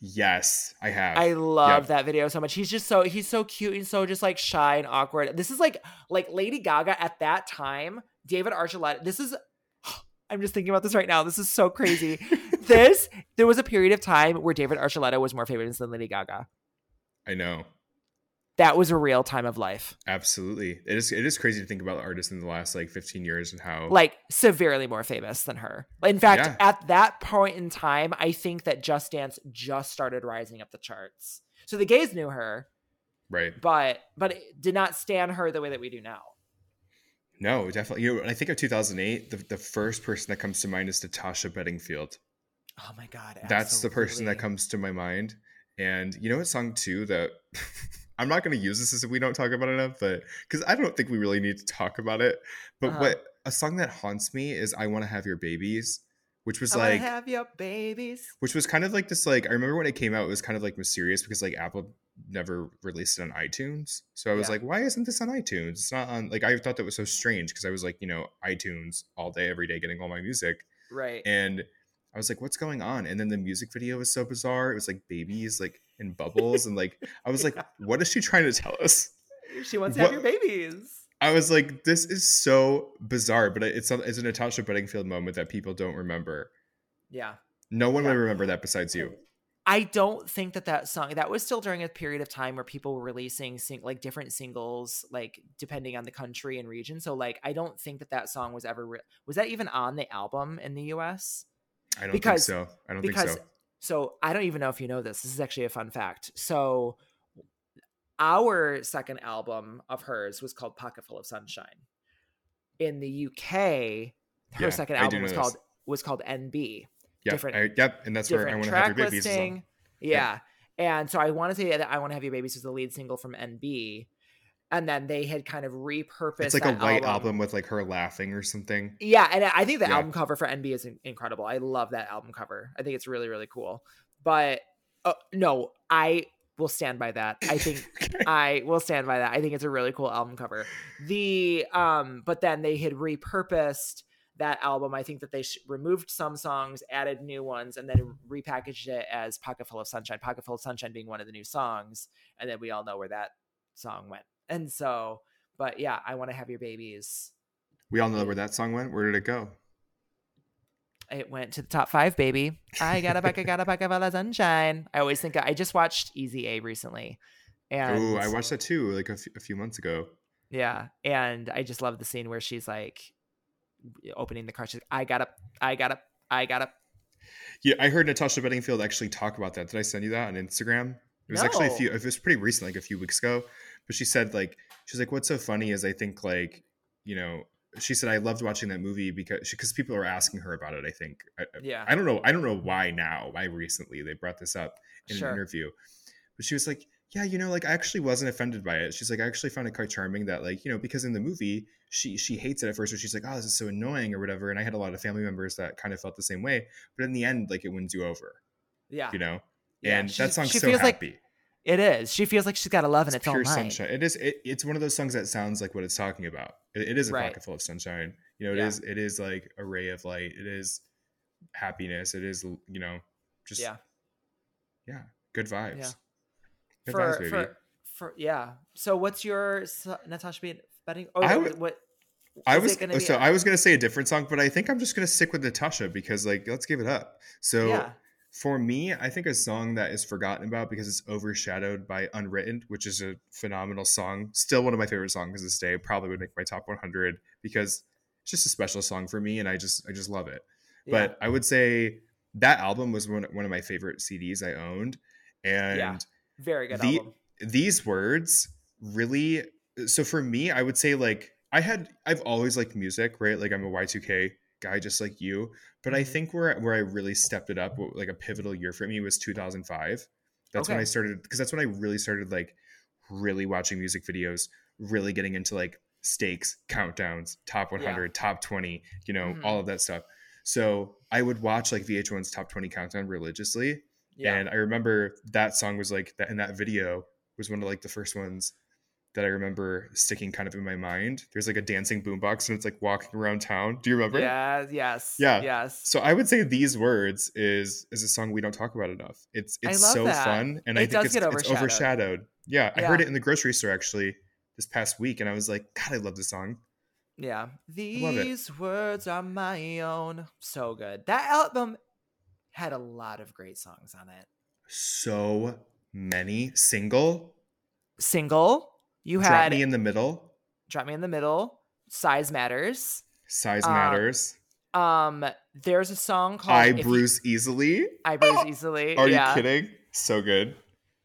S1: Yes, I have.
S2: I love
S1: Yeah.
S2: that video so much. He's just so he's so cute and so just like shy and awkward. This is like like Lady Gaga at that time. David Archuleta. This is. (gasps) I'm just thinking about this right now. This is so crazy. (laughs) this there was a period of time where David Archuleta was more famous than Lady Gaga.
S1: I know.
S2: That was a real time of life.
S1: Absolutely. It is. It is crazy to think about the artists in the last like 15 years and how.
S2: Like severely more famous than her. In fact,
S1: Yeah.
S2: at that point in time, I think that Just Dance just started rising up the charts. So the gays knew her,
S1: right.
S2: but but it did not stand her the way that we do now.
S1: No, definitely. You know, I think of 2008, the, the first person that comes to mind is Natasha Bedingfield.
S2: Oh my god,
S1: That's the person that comes to my mind. And you know what song too that (laughs) I'm not going to use this as if we don't talk about it enough, but because I don't think we really need to talk about it. But
S2: Uh-huh.
S1: what a song that haunts me is "I Want to Have Your Babies," which was
S2: I
S1: like,
S2: have your babies.
S1: which was kind of like this. Like I remember when it came out, it was kind of like mysterious because like Apple never released it on iTunes. So I was
S2: Yeah.
S1: like, why isn't this on iTunes? It's not on. Like I thought that was so strange because I was like, you know, iTunes all day, every day, getting all my music.
S2: Right.
S1: and I was like, "What's going on?" And then the music video was so bizarre. It was like babies, like in bubbles, and like I was like, (laughs) "What is she trying to tell us?"
S2: she wants to have your babies.
S1: I was like, "This is so bizarre," but it's a, it's a Natasha Bedingfield moment that people don't remember.
S2: Yeah.
S1: No one
S2: Yeah.
S1: would remember that besides you.
S2: I don't think that that song that was still during a period of time where people were releasing sing, like different singles like depending on the country and region. So like I don't think that that song was ever re- was that even on the album in the US?
S1: I don't
S2: Because-
S1: think so. I don't
S2: because
S1: think so.
S2: so I don't even know if you know this. This is actually a fun fact. So our second album of hers was called Pocket Full of Sunshine. In the UK, her
S1: Yeah,
S2: second album was
S1: this.
S2: called was called NB.
S1: Yeah,
S2: different-
S1: I, yep, and that's where I want to have your babies.
S2: listing. Yeah. And so I want to say that I Want to Have Your Babies was the lead single from NB. And then they had kind of repurposed
S1: It's like a white album. with like her laughing or something.
S2: Yeah, and I think the
S1: Yeah.
S2: album cover for NB is incredible. I love that album cover. I think it's really really cool. But uh, no, I will stand by that. I think (laughs) I will stand by that. I think it's a really cool album cover. The um but then they had repurposed that album. I think that they sh- removed some songs, added new ones, and then repackaged it as Pocket Full of Sunshine. Pocket Full of Sunshine being one of the new songs, and then we all know where that song went. And so, but yeah, I want to have your babies.
S1: We all know where that song went. Where did it go?
S2: It went to the top five, baby. I got a buck, I got a buck of all the sunshine. I always think I just watched Easy A recently, and
S1: Oh, I watched that too, like a, f- a few months ago.
S2: yeah, and I just love the scene where she's like opening the car. She's like, I got up, I got up, I got up.
S1: Yeah, I heard Natasha Bedingfield actually talk about that. Did I send you that on Instagram? It was actually a few. It was pretty recent, like a few weeks ago. But she said like she's like, what's so funny is I think like you know she said I loved watching that movie because because people are asking her about it. I think I,
S2: Yeah,
S1: I don't know I don't know why now why recently they brought this up in
S2: Sure.
S1: an interview, but she was like. Yeah, you know, like I actually wasn't offended by it. She's like, I actually found it quite charming that, like, you know, because in the movie she she hates it at first, or she's like, oh, this is so annoying or whatever. And I had a lot of family members that kind of felt the same way, but in the end, like, it wins you over
S2: yeah,
S1: you know
S2: yeah.
S1: and
S2: She-
S1: that song's
S2: she
S1: so
S2: feels like
S1: happy
S2: It is. She feels like she's got a love and
S1: It's
S2: it's,
S1: pure sunshine. It is. It, it's one of those songs that sounds like what it's talking about. It, it is a
S2: Right.
S1: pocket full of sunshine. You know, it
S2: Yeah.
S1: is. It is like a ray of light. It is happiness. It is. You know, just
S2: Yeah.
S1: yeah, good vibes.
S2: Yeah.
S1: Good
S2: For,
S1: vibes, baby.
S2: for for yeah. So what's your Natasha Be- betting? Oh,
S1: I would-
S2: what?
S1: I was
S2: gonna uh,
S1: so
S2: a-
S1: I was gonna say a different song, but I think I'm just gonna stick with Natasha because like let's give it up. So
S2: yeah.
S1: For me, I think a song that is forgotten about because it's overshadowed by Unwritten, which is a phenomenal song. Still one of my favorite songs this day. Probably would make my top 100 because it's just a special song for me, and I just I just love it.
S2: yeah.
S1: But I would say that album was one one of my favorite CDs I owned, and
S2: Yeah. very good
S1: the-
S2: album.
S1: these words really so for me i would say like i had i've always liked music right like i'm a y2k guy just like you but i
S2: Mhm.
S1: think where where i really stepped it up like a pivotal year for me was 2005 that's when i started because that's when i really started like really watching music videos really getting into like stakes countdowns top 100 top 20 you know
S2: Mhm.
S1: all of that stuff so i would watch like vh1's top 20 countdown religiously
S2: Yeah.
S1: and I remember that song was like that, and that video was one of like the first ones that I remember sticking kind of in my mind. There's like a dancing boombox, and it's like walking around town. Do you remember?
S2: yeah. Yes.
S1: Yeah.
S2: Yes.
S1: So I would say these words is is a song we don't talk about enough. It's it's so
S2: that.
S1: fun, and I think it's,
S2: get
S1: it's
S2: overshadowed.
S1: overshadowed. Yeah, I heard it in the grocery store actually this past week, and I was like, God, I love this song.
S2: Yeah. These words are my own. So good. That album had a lot of great songs on it.
S1: So many single.
S2: Single, you
S1: Drop
S2: had
S1: me in the middle.
S2: Drop Me in the Middle, Size Matters.
S1: Size
S2: Uh,
S1: matters.
S2: Um, there's a song called
S1: I
S2: If You-
S1: bruise easily.
S2: I bruise (laughs) easily.
S1: Are
S2: yeah.
S1: you kidding? So good.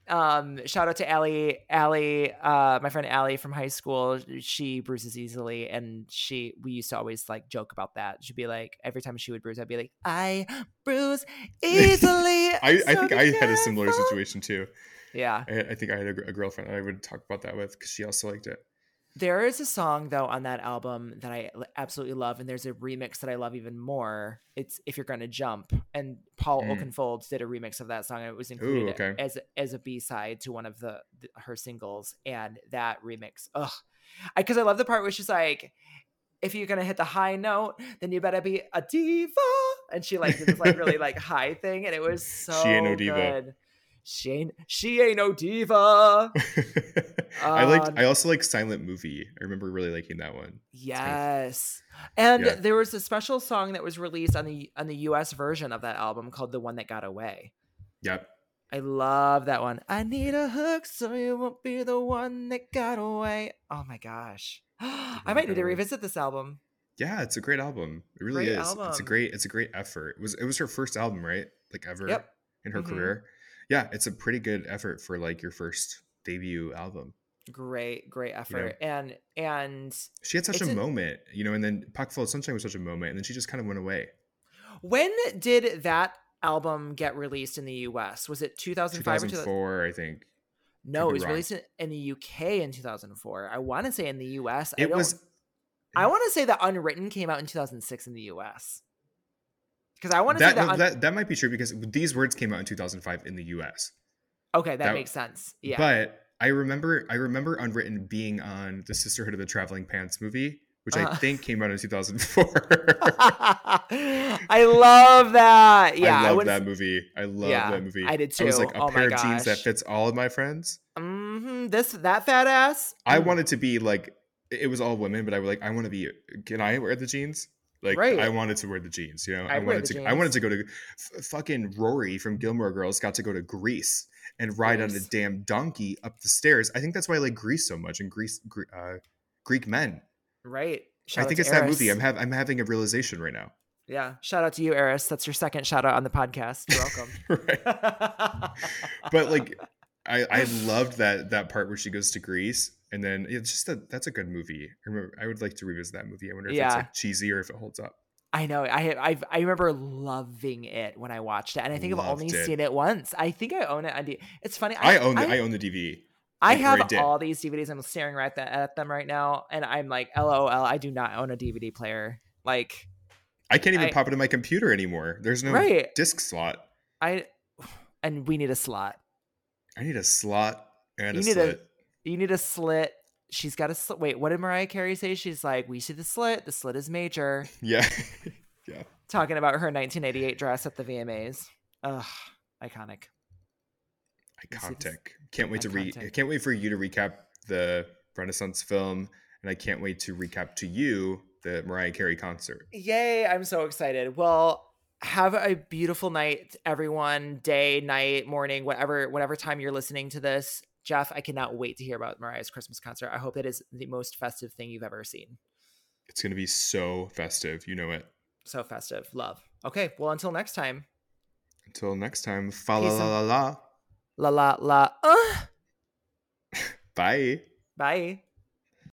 S2: Um, shout out to Allie, Allie, uh, my friend Allie from high school. She bruises easily, and she we used to always like joke about that. She'd be like, every time she would bruise, I'd be like, I bruise (laughs) easily.
S1: I, I think I had a similar situation too.
S2: Yeah,
S1: I, I think I had a, a girlfriend I would talk about that with because she also liked it.
S2: there is a song though on that album that I absolutely love, and there's a remix that I love even more. It's "If You're Gonna Jump," and Paul
S1: Mm.
S2: Oakenfold did a remix of that song, and it was included
S1: okay.
S2: as as a B side to one of the, the her singles. And that remix, ugh, because I, love the part where she's like, "If you're gonna hit the high note, then you better be a diva," and she like did this like really like (laughs) high thing, and it was so
S1: She ain't no diva.
S2: good. She ain't she ain't no diva. (laughs)
S1: I like.
S2: Um,
S1: I also like Silent Movie. I remember really liking that one. kind of-
S2: Yes. And
S1: Yeah.
S2: there was a special song that was released on the on the US version of that album called The One That Got Away.
S1: Yep.
S2: I love that one. I need a hook so you won't be the one that got away. Oh my gosh. (gasps) I might need to revisit this album.
S1: Yeah, it's a great album. It really
S2: Great
S1: is. It's a great. It's a great effort. It was. It was her first album, right? Like ever
S2: Yep.
S1: in her
S2: Mhm.
S1: career. Yeah, it's a pretty good effort for like your first debut album.
S2: Great, great effort. And and
S1: She had such a
S2: a-
S1: moment, you know, and then Pocket Full of Sunshine was such a moment, and then she just kind of went away.
S2: when did that album get released in the US? Was it 2005 or
S1: 2004, I think.
S2: No, it was
S1: wrong.
S2: released in, the UK in 2004. I want to say in the US. I
S1: It
S2: don't-
S1: was.
S2: I want to say that Unwritten came out in 2006 in the US. Because I want to
S1: that,
S2: say that,
S1: no, that that might be true because these words came out in 2005 in the U.S.
S2: okay, that,
S1: that-
S2: makes sense. Yeah.
S1: But I remember I remember Unwritten being on the Sisterhood of the Traveling Pants movie, which I
S2: Uh-huh.
S1: think came out in 2004. (laughs)
S2: I love that. Yeah,
S1: I love
S2: wouldn't
S1: that movie. I love
S2: Yeah,
S1: that movie.
S2: I did
S1: I was like a
S2: Oh
S1: pair of jeans that fits all of my friends.
S2: Mhm, this that fat ass.
S1: I
S2: Mm.
S1: wanted to be like it was all women, but I was like I want to be. Can I wear the jeans? Like
S2: Right.
S1: I wanted to wear the jeans. You know, I
S2: wear
S1: wanted to. I wanted to go to f- fucking Rory from Gilmore Girls got to go to Greece and ride on a damn donkey up the stairs. I think that's why I like Greece so much and Greece, uh, Greek men.
S2: Right.
S1: I
S2: Shout out
S1: think it's that movie. I'm have I'm having a realization right now.
S2: Yeah. Shout out to you, Eris. That's your second shout out on the podcast. You're welcome. (laughs) (laughs)
S1: But like, I I loved that that part where she goes to Greece. And then it's just a that's a good movie. I remember I would like to revisit that movie. I wonder if it's
S2: Yeah.
S1: like cheesy or if it holds up.
S2: I know. I I I remember loving it when I watched it, and I think I've only
S1: it.
S2: seen it once. I think I own it on D. It's funny.
S1: I, own the, I, own the DVD.
S2: I
S1: like,
S2: have all these DVDs. I'm staring right at, at them right now, and I'm like, LOL. I do not own a DVD player. Like
S1: I can't even
S2: I-
S1: pop it in my computer anymore. There's no
S2: Right.
S1: disc slot.
S2: I, (sighs) and we need a slot.
S1: I need a slot and
S2: You
S1: a
S2: need a-
S1: slit.
S2: You need a slit. She's got a slit. Wait, what did Mariah Carey say? She's like, we see the slit. The slit is major. (laughs)
S1: Yeah. (laughs) Yeah.
S2: Talking about her 1988 dress at the VMAs. Ugh, iconic.
S1: Iconic. Can't wait to read. I can't wait for you to recap the Renaissance film, and I can't wait to recap to you the Mariah Carey concert.
S2: Yay, I'm so excited. Well, have a beautiful night, everyone, day, night, morning, whatever, whatever time you're listening to this. Jeff, I cannot wait to hear about Mariah's Christmas concert. I hope it is the most festive thing you've ever seen.
S1: It's gonna be so festive. You know it.
S2: So festive. Love. Okay, well, until next time.
S1: Until next time. Fa la la la la.
S2: La la la. Uh. (laughs)
S1: Bye.
S2: Bye.